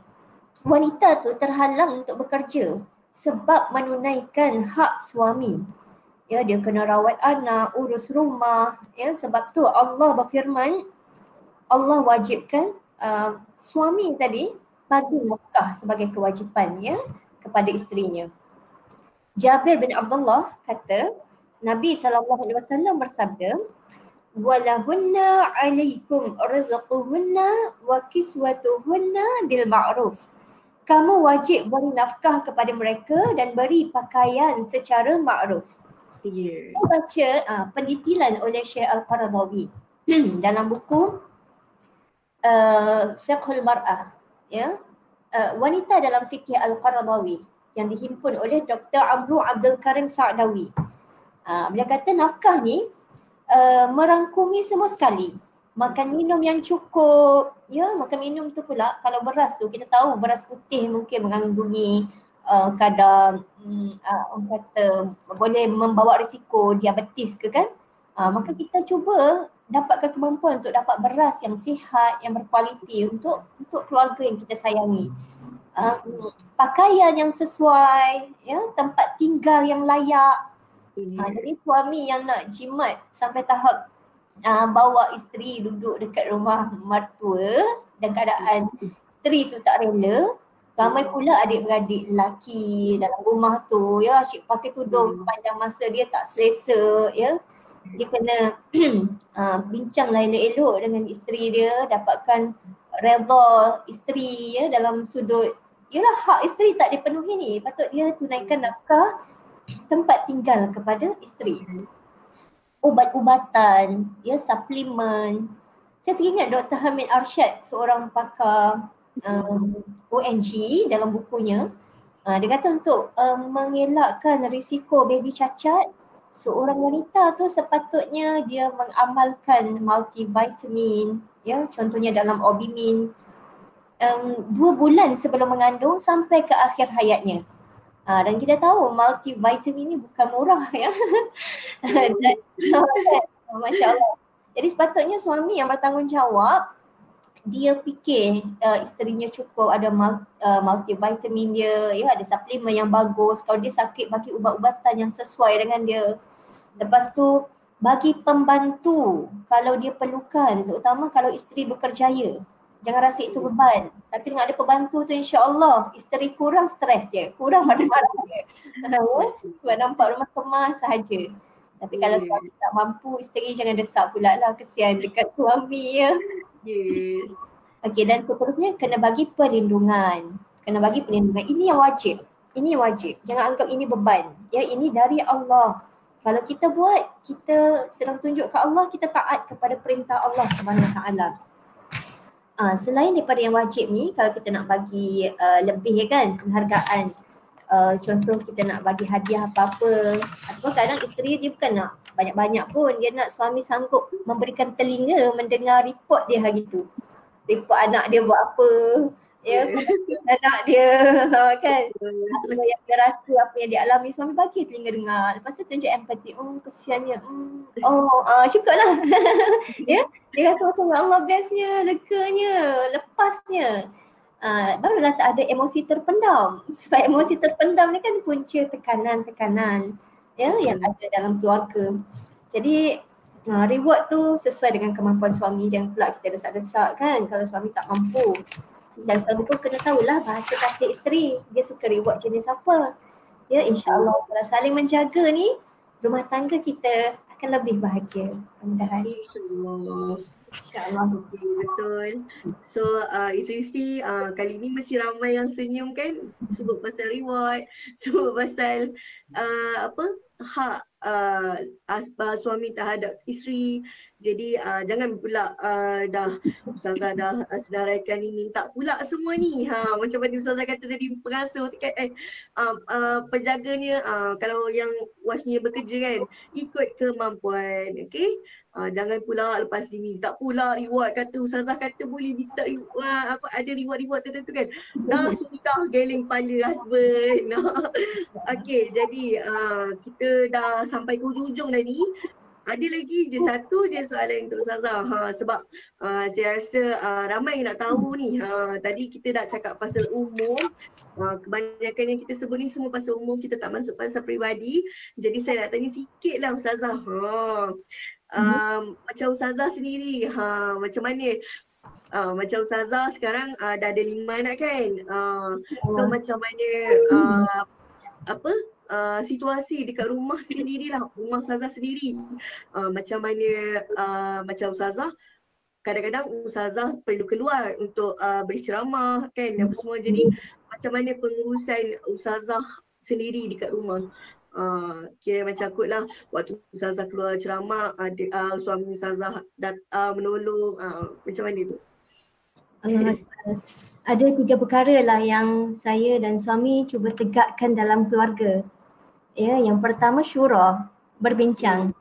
wanita tu terhalang untuk bekerja sebab menunaikan hak suami. Ya, dia kena rawat anak, urus rumah. Ya, sebab tu Allah berfirman, Allah wajibkan uh, suami tadi bagi nafkah sebagai kewajipan ya kepada isterinya. Jabir bin Abdullah kata, Nabi wasallam bersabda, walahunna alaikum rizquhunna wa kiswatuhunna bil ma'ruf. Kamu wajib beri nafkah kepada mereka dan beri pakaian secara ma'ruf. Ya. Saya baca uh, pendetilan oleh Syekh Al-Qaradawi dalam buku uh, Fiqhul Mar'ah ya. Uh, wanita dalam fikih Al-Qaradawi yang dihimpun oleh Dr. Amru Abdul Karim Sa'dawi. Uh, dia kata nafkah ni uh, merangkumi semua sekali. Makan minum yang cukup, ya makan minum tu pula kalau beras tu kita tahu beras putih mungkin mengandungi uh, kadar uh, orang kata boleh membawa risiko diabetes ke kan. Uh, maka kita cuba dapatkan kemampuan untuk dapat beras yang sihat, yang berkualiti untuk untuk keluarga yang kita sayangi. Uh, pakaian yang sesuai, ya, tempat tinggal yang layak, Ha, jadi suami yang nak jimat sampai tahap uh, bawa isteri duduk dekat rumah mertua dan keadaan isteri tu tak rela, ramai pula adik-beradik lelaki dalam rumah tu ya asyik pakai tudung Hmm. sepanjang masa dia tak selesa ya. Dia kena uh, bincang lah elok-elok dengan isteri dia dapatkan redha isteri ya dalam sudut Yalah hak isteri tak dipenuhi ni patut dia tunaikan nafkah tempat tinggal kepada isteri. Ubat-ubatan, ya suplemen. Saya teringat Dr. Hamid Arsyad, seorang pakar um, ONG dalam bukunya. Uh, dia kata untuk um, mengelakkan risiko baby cacat, seorang wanita tu sepatutnya dia mengamalkan multivitamin, ya contohnya dalam Obimin, um, dua bulan sebelum mengandung sampai ke akhir hayatnya. Ha, dan kita tahu multivitamin ni bukan murah ya. dan, Masya Allah. Jadi sepatutnya suami yang bertanggungjawab dia fikir uh, isterinya cukup ada uh, multivitamin dia, ya ada suplemen yang bagus. Kalau dia sakit bagi ubat-ubatan yang sesuai dengan dia. Lepas tu bagi pembantu kalau dia perlukan, terutama kalau isteri berkerjaya. Jangan rasa itu beban. Tapi dengan ada pembantu tu insya-Allah isteri kurang stres je, kurang marah-marah je. Sebab nampak rumah kemas sahaja. Tapi kalau Yeah. suami tak mampu, isteri jangan desak pula lah. Kesian dekat suami ya. Ya. Okey dan seterusnya kena bagi perlindungan. Kena bagi perlindungan. Ini yang wajib. Ini yang wajib. Jangan anggap ini beban. Ya ini dari Allah. Kalau kita buat, kita sedang tunjuk ke Allah, kita taat kepada perintah Allah Subhanahu Wa Taala. Uh, selain daripada yang wajib ni, kalau kita nak bagi uh, lebih kan penghargaan uh, contoh kita nak bagi hadiah apa-apa ataupun kadang isteri dia bukan nak banyak-banyak pun dia nak suami sanggup memberikan telinga mendengar report dia hari tu. Report anak dia buat apa ya. Anak dia. Kan? Apa yang dia rasa apa yang dia alami suami bagi telinga dengar. Lepas tu tunjuk empati. Oh kesiannya. Hmm. oh uh, cukup lah ya. Dia rasa macam "Ya Allah bestnya leganya lepasnya. Uh, barulah tak ada emosi terpendam. Sebab emosi terpendam ni kan punca tekanan-tekanan ya yang ada dalam keluarga. Jadi uh, reward tu sesuai dengan kemampuan suami. Jangan pula kita desak-desak kan kalau suami tak mampu dan suami pun kena tahulah bahasa kasih isteri. Dia suka reward jenis apa. Ya insyaAllah kalau saling menjaga ni rumah tangga kita akan lebih bahagia. Mudah-mudahan. InsyaAllah. Okay, betul. So uh, isteri-isteri uh, kali ni mesti ramai yang senyum kan? Sebut pasal reward, sebut pasal uh, apa hak uh, uh, suami terhadap isteri. Jadi uh, jangan pula uh, dah Ustazah dah uh, sedarakan ni minta pula semua ni. Ha macam mana Ustazah kata tadi pengasuh eh uh, uh, penjaganya uh, kalau yang wife-nya bekerja kan ikut kemampuan. Okay. Uh, jangan pula lepas diminta pula reward kata Ustazah kata boleh minta uh, apa ada reward-reward tertentu kan. Dah sudah geleng kepala husband. okay jadi uh, kita dah sampai ke hujung-hujung dah ni. Ada lagi je satu je soalan untuk Ustazah. Ha, sebab uh, saya rasa uh, ramai nak tahu ni. Ha, tadi kita dah cakap pasal umum. Uh, kebanyakan yang kita sebut ni semua pasal umum. Kita tak masuk pasal peribadi. Jadi saya nak tanya sikit lah Ustazah. Ha, um, macam Ustazah sendiri, ha, macam mana? Uh, macam Ustazah sekarang uh, dah ada lima anak kan? Uh, So macam mana uh, apa uh, situasi dekat rumah sendirilah Rumah Ustazah sendiri. Uh, Macam mana uh, macam Ustazah Kadang-kadang Ustazah perlu keluar untuk uh, beri ceramah kan? Apa semua. Jadi macam mana pengurusan Ustazah sendiri dekat rumah Uh, kira macam kot lah waktu Ustazah keluar ceramah ada uh, suami Ustazah dat, uh, menolong uh, macam mana tu? Uh, ada tiga perkara lah yang saya dan suami cuba tegakkan dalam keluarga. Ya, yang pertama syura, berbincang.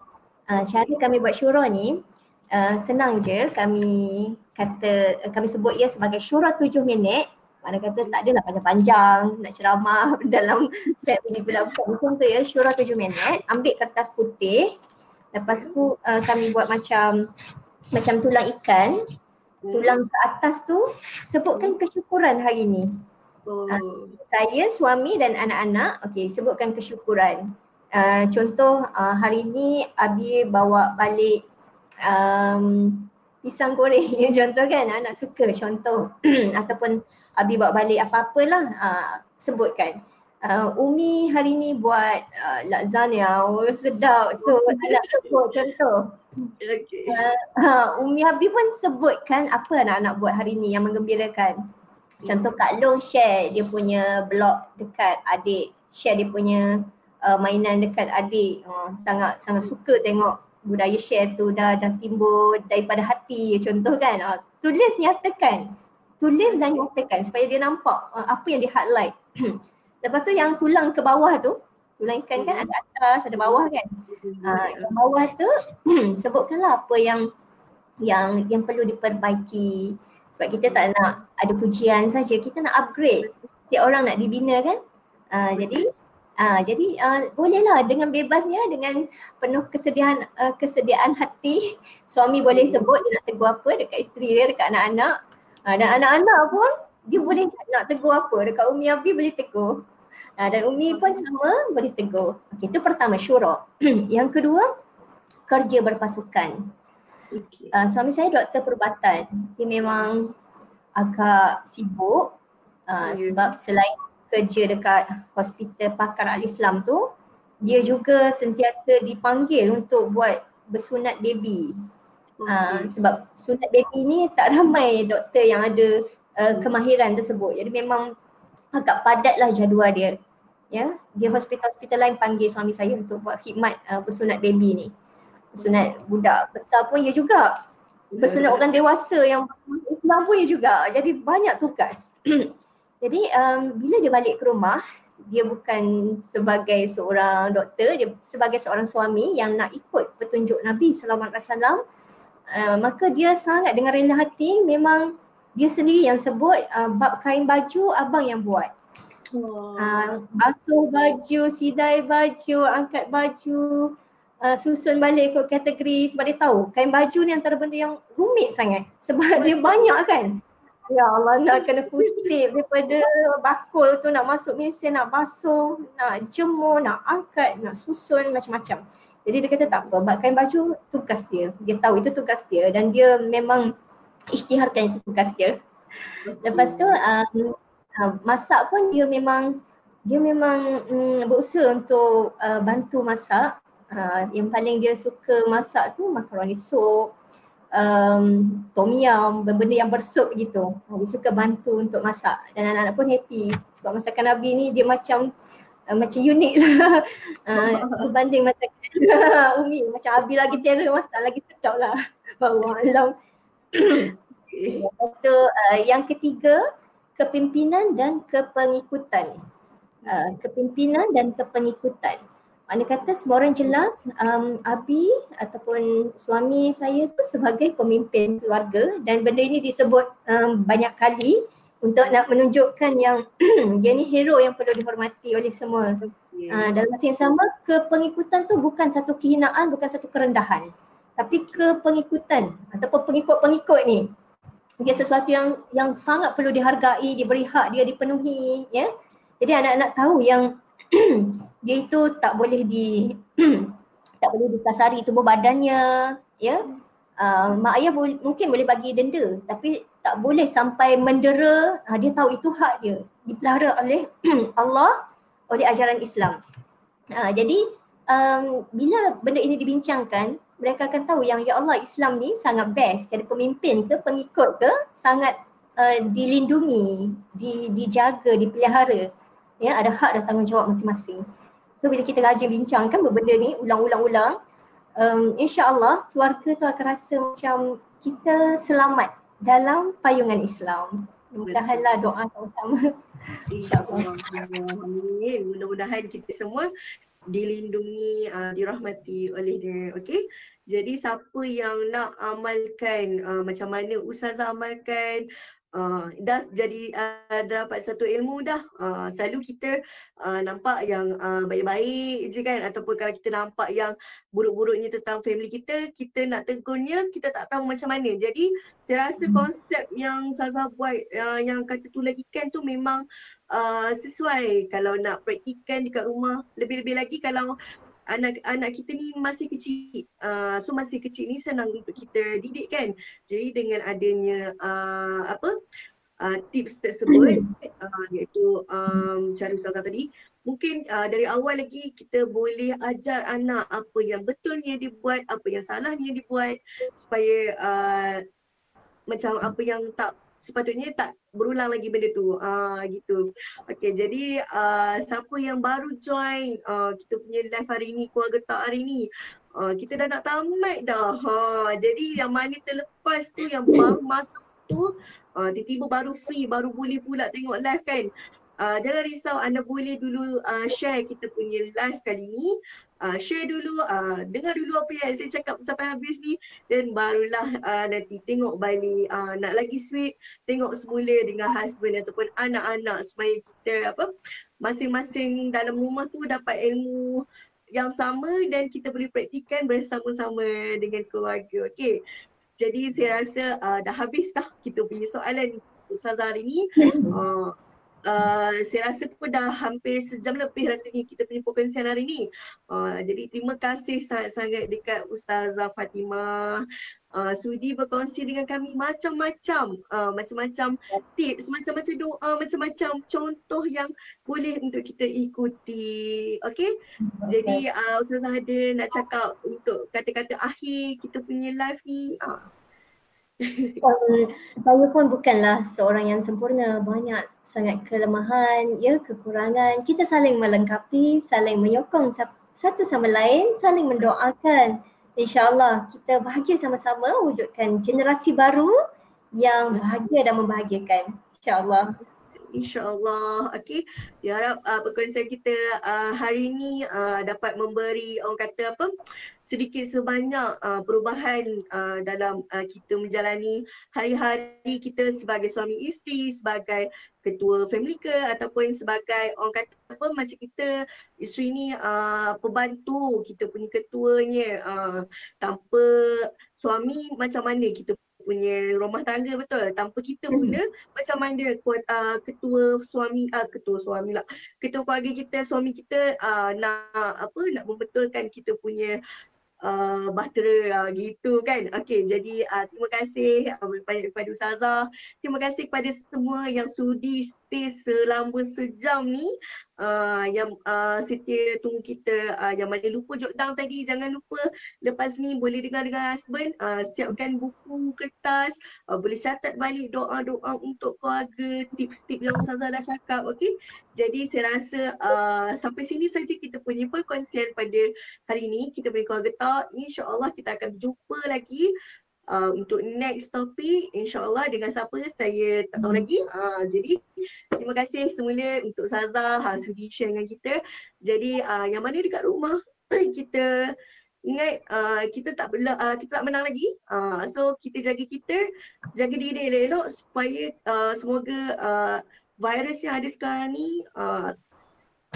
Uh, cara kami buat syura ni uh, senang je kami kata kami sebut ia sebagai syura tujuh minit mana kata tak adalah panjang-panjang nak ceramah dalam family pula bukan macam tu ya syura tujuh minit. Ambil kertas putih. Lepas tu uh, kami buat macam macam tulang ikan. Tulang ke atas tu sebutkan kesyukuran hari ni. Oh. uh, saya suami dan anak-anak okey sebutkan kesyukuran. Uh, contoh uh, hari ni abi bawa balik um, pisang goreng. Ya contoh kan anak suka contoh ataupun Abi bawa balik apa-apalah uh, sebutkan. Uh, Umi hari ni buat uh, lasagna. Oh, sedap. So anak sebut contoh. Okay. uh, uh, Umi Abi pun sebutkan apa anak-anak buat hari ni yang menggembirakan. Contoh Kak Long share dia punya blog dekat adik. Share dia punya uh, mainan dekat adik. Uh, sangat sangat suka tengok budaya share tu dah dah timbul daripada hati contoh kan? Uh, tulis nyatakan. Tulis dan nyatakan supaya dia nampak uh, apa yang dia highlight lepas tu yang tulang ke bawah tu tulang ikan kan ada atas ada bawah kan? Uh, yang bawah tu sebutkanlah apa yang yang yang perlu diperbaiki. Sebab kita tak nak ada pujian saja kita nak upgrade. Setiap orang nak dibina kan? Uh, jadi Ah, jadi uh, bolehlah dengan bebasnya dengan penuh kesediaan uh, kesediaan hati suami boleh sebut dia nak tegur apa dekat isteri dia dekat anak-anak uh, dan anak-anak pun dia boleh nak tegur apa dekat Umi Abi boleh tegur uh, dan Umi pun sama boleh tegur. Okey itu pertama syura. Yang kedua kerja berpasukan. Okay. Uh, suami saya doktor perubatan. Dia memang agak sibuk uh, Ya. sebab selain kerja dekat hospital pakar al-Islam tu dia juga sentiasa dipanggil untuk buat bersunat baby. Uh, sebab sunat baby ni tak ramai doktor yang ada uh, kemahiran tersebut. Jadi memang agak padat lah jadual dia. Ya, dia hospital-hospital lain panggil suami saya untuk buat khidmat uh, bersunat baby ni. Bersunat budak besar pun ya juga. Bersunat orang dewasa yang Islam pun ya juga. Jadi banyak tugas. Jadi um, bila dia balik ke rumah, dia bukan sebagai seorang doktor, dia sebagai seorang suami yang nak ikut petunjuk Nabi sallallahu alaihi wasallam. Uh, maka dia sangat dengan rela hati memang dia sendiri yang sebut uh, bab kain baju abang yang buat. Uh, basuh baju, sidai baju, angkat baju, uh, susun balik ke kategori sebab dia tahu kain baju ni antara benda yang rumit sangat sebab dia banyak kan. Ya Allah nak kena kutip daripada bakul tu nak masuk mesin, nak basuh, nak jemur, nak angkat, nak susun macam-macam. Jadi dia kata tak apa, bab kain baju tugas dia. Dia tahu itu tugas dia dan dia memang isytiharkan itu tugas dia. Lepas tu um, uh, masak pun dia memang dia memang um, berusaha untuk uh, bantu masak. Uh, yang paling dia suka masak tu makaroni sup, um, tom yum, benda yang bersup gitu. Uh, dia suka bantu untuk masak. Dan anak-anak pun happy. Sebab masakan Nabi ni dia macam uh, macam unik lah. Uh, berbanding macam Umi. Macam Abi lagi terror mas tak lagi sedap lah. Bawa alam Lepas tu uh, yang ketiga kepimpinan dan kepengikutan. Uh, kepimpinan dan kepengikutan mana kata semua orang jelas um, Abi ataupun suami saya tu sebagai pemimpin keluarga dan benda ini disebut um, banyak kali untuk nak menunjukkan yang dia ni hero yang perlu dihormati oleh semua. Yeah. Uh, dalam masa yang sama kepengikutan tu bukan satu kehinaan, bukan satu kerendahan. Tapi kepengikutan ataupun pengikut-pengikut ni dia sesuatu yang yang sangat perlu dihargai, diberi hak dia dipenuhi ya. Jadi anak-anak tahu yang dia itu tak boleh di tak boleh dikasari tubuh badannya ya. Uh, mak ayah bo- mungkin boleh bagi denda tapi tak boleh sampai mendera. Uh, dia tahu itu hak dia. Dipelihara oleh Allah oleh ajaran Islam. Uh, jadi um, bila benda ini dibincangkan mereka akan tahu yang ya Allah Islam ni sangat best. Jadi pemimpin ke pengikut ke sangat uh, dilindungi di, dijaga dipelihara ya ada hak dan tanggungjawab masing-masing. So bila kita rajin bincangkan benda ni ulang-ulang-ulang um, insya-Allah keluarga tu akan rasa macam kita selamat dalam payungan Islam. Mudah-mudahanlah doa sama-sama. InsyaAllah. Amin. Mudah-mudahan kita semua dilindungi, uh, dirahmati oleh dia. Okay. Jadi siapa yang nak amalkan uh, macam mana Ustazah amalkan uh, dah jadi uh, dapat satu ilmu dah. Uh, selalu kita uh, nampak yang uh, baik-baik je kan? Ataupun kalau kita nampak yang buruk-buruknya tentang family kita kita nak tegurnya kita tak tahu macam mana. Jadi saya rasa hmm. konsep yang Saza buat uh, yang kata tulang ikan tu memang uh, sesuai. Kalau nak praktikan dekat rumah lebih-lebih lagi kalau anak-anak kita ni masih kecil. Uh, so masih kecil ni senang untuk kita didik kan? Jadi dengan adanya uh, apa uh, tips tersebut uh, iaitu um, cara usaha tadi mungkin uh, dari awal lagi kita boleh ajar anak apa yang betulnya dibuat apa yang salahnya dibuat supaya uh, macam apa yang tak sepatutnya tak berulang lagi benda tu uh, gitu. Okay jadi uh, siapa yang baru join uh, kita punya live hari ni, keluarga tak hari ni uh, kita dah nak tamat dah. Ha, jadi yang mana terlepas tu yang baru masuk tu uh, tiba-tiba baru free, baru boleh pula tengok live kan. Uh, jangan risau anda boleh dulu uh, share kita punya live kali ni uh, share dulu uh, dengar dulu apa yang saya cakap sampai habis ni dan barulah uh, nanti tengok balik uh, nak lagi sweet tengok semula dengan husband ataupun anak-anak supaya kita apa masing-masing dalam rumah tu dapat ilmu yang sama dan kita boleh praktikan bersama-sama dengan keluarga. Okey. Jadi saya rasa uh, dah habis dah kita punya soalan Ustazah hari ni. Uh, uh, saya rasa pun dah hampir sejam lebih rasanya kita punya perkongsian hari ni. Uh, jadi terima kasih sangat-sangat dekat Ustazah Fatimah. Uh, sudi berkongsi dengan kami macam-macam uh, macam-macam tips, macam-macam doa, macam-macam contoh yang boleh untuk kita ikuti. Okay? Jadi uh, Ustazah ada nak cakap untuk kata-kata akhir kita punya live ni. Uh. Saya pun bukanlah seorang yang sempurna. Banyak sangat kelemahan, ya, kekurangan. Kita saling melengkapi, saling menyokong satu sama lain, saling mendoakan. InsyaAllah kita bahagia sama-sama wujudkan generasi baru yang bahagia dan membahagiakan. InsyaAllah insyaAllah. Okay. Diharap uh, perkongsian kita uh, hari ini uh, dapat memberi orang kata apa sedikit sebanyak uh, perubahan uh, dalam uh, kita menjalani hari-hari kita sebagai suami isteri, sebagai ketua family ke ataupun sebagai orang kata apa macam kita isteri ni uh, pembantu kita punya ketuanya uh, tanpa suami macam mana kita punya rumah tangga betul tanpa kita hmm. macam mana uh, ketua suami uh, ketua suami lah ketua keluarga kita suami kita uh, nak apa nak membetulkan kita punya uh, bahtera uh, gitu kan. Okey, jadi uh, terima kasih uh, banyak kepada Ustazah. Terima kasih kepada semua yang sudi stay selama sejam ni. Uh, yang uh, setia tunggu kita uh, yang mana lupa jot down tadi. Jangan lupa lepas ni boleh dengar dengan husband uh, siapkan buku kertas. Uh, boleh catat balik doa-doa untuk keluarga tips-tips yang Ustazah dah cakap okey? Jadi saya rasa uh, sampai sini saja kita punya perkongsian pada hari ini. Kita punya keluarga talk insyaallah kita akan jumpa lagi uh, untuk next topik insyaallah. Dengan siapa? Saya tak tahu hmm. lagi. Uh, jadi terima kasih semula untuk Saza ha, sudi share dengan kita. Jadi uh, yang mana dekat rumah kita ingat uh, kita tak bela, uh, kita tak menang lagi. Uh, so kita jaga kita jaga diri elok supaya uh, semoga uh, virus yang ada sekarang ni uh,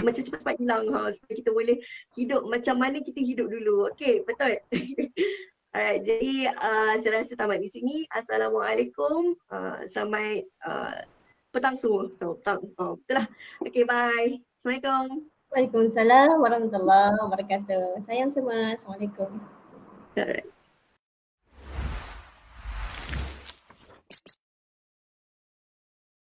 macam cepat-cepat hilang ha, supaya kita boleh hidup macam mana kita hidup dulu. Okay, betul? Alright, jadi uh, saya rasa tamat di sini. Assalamualaikum. Uh, selamat uh, petang semua. So, petang. Oh, betul lah. Okay, bye. Assalamualaikum. Waalaikumsalam warahmatullahi wabarakatuh. Sayang semua. Assalamualaikum. Alright.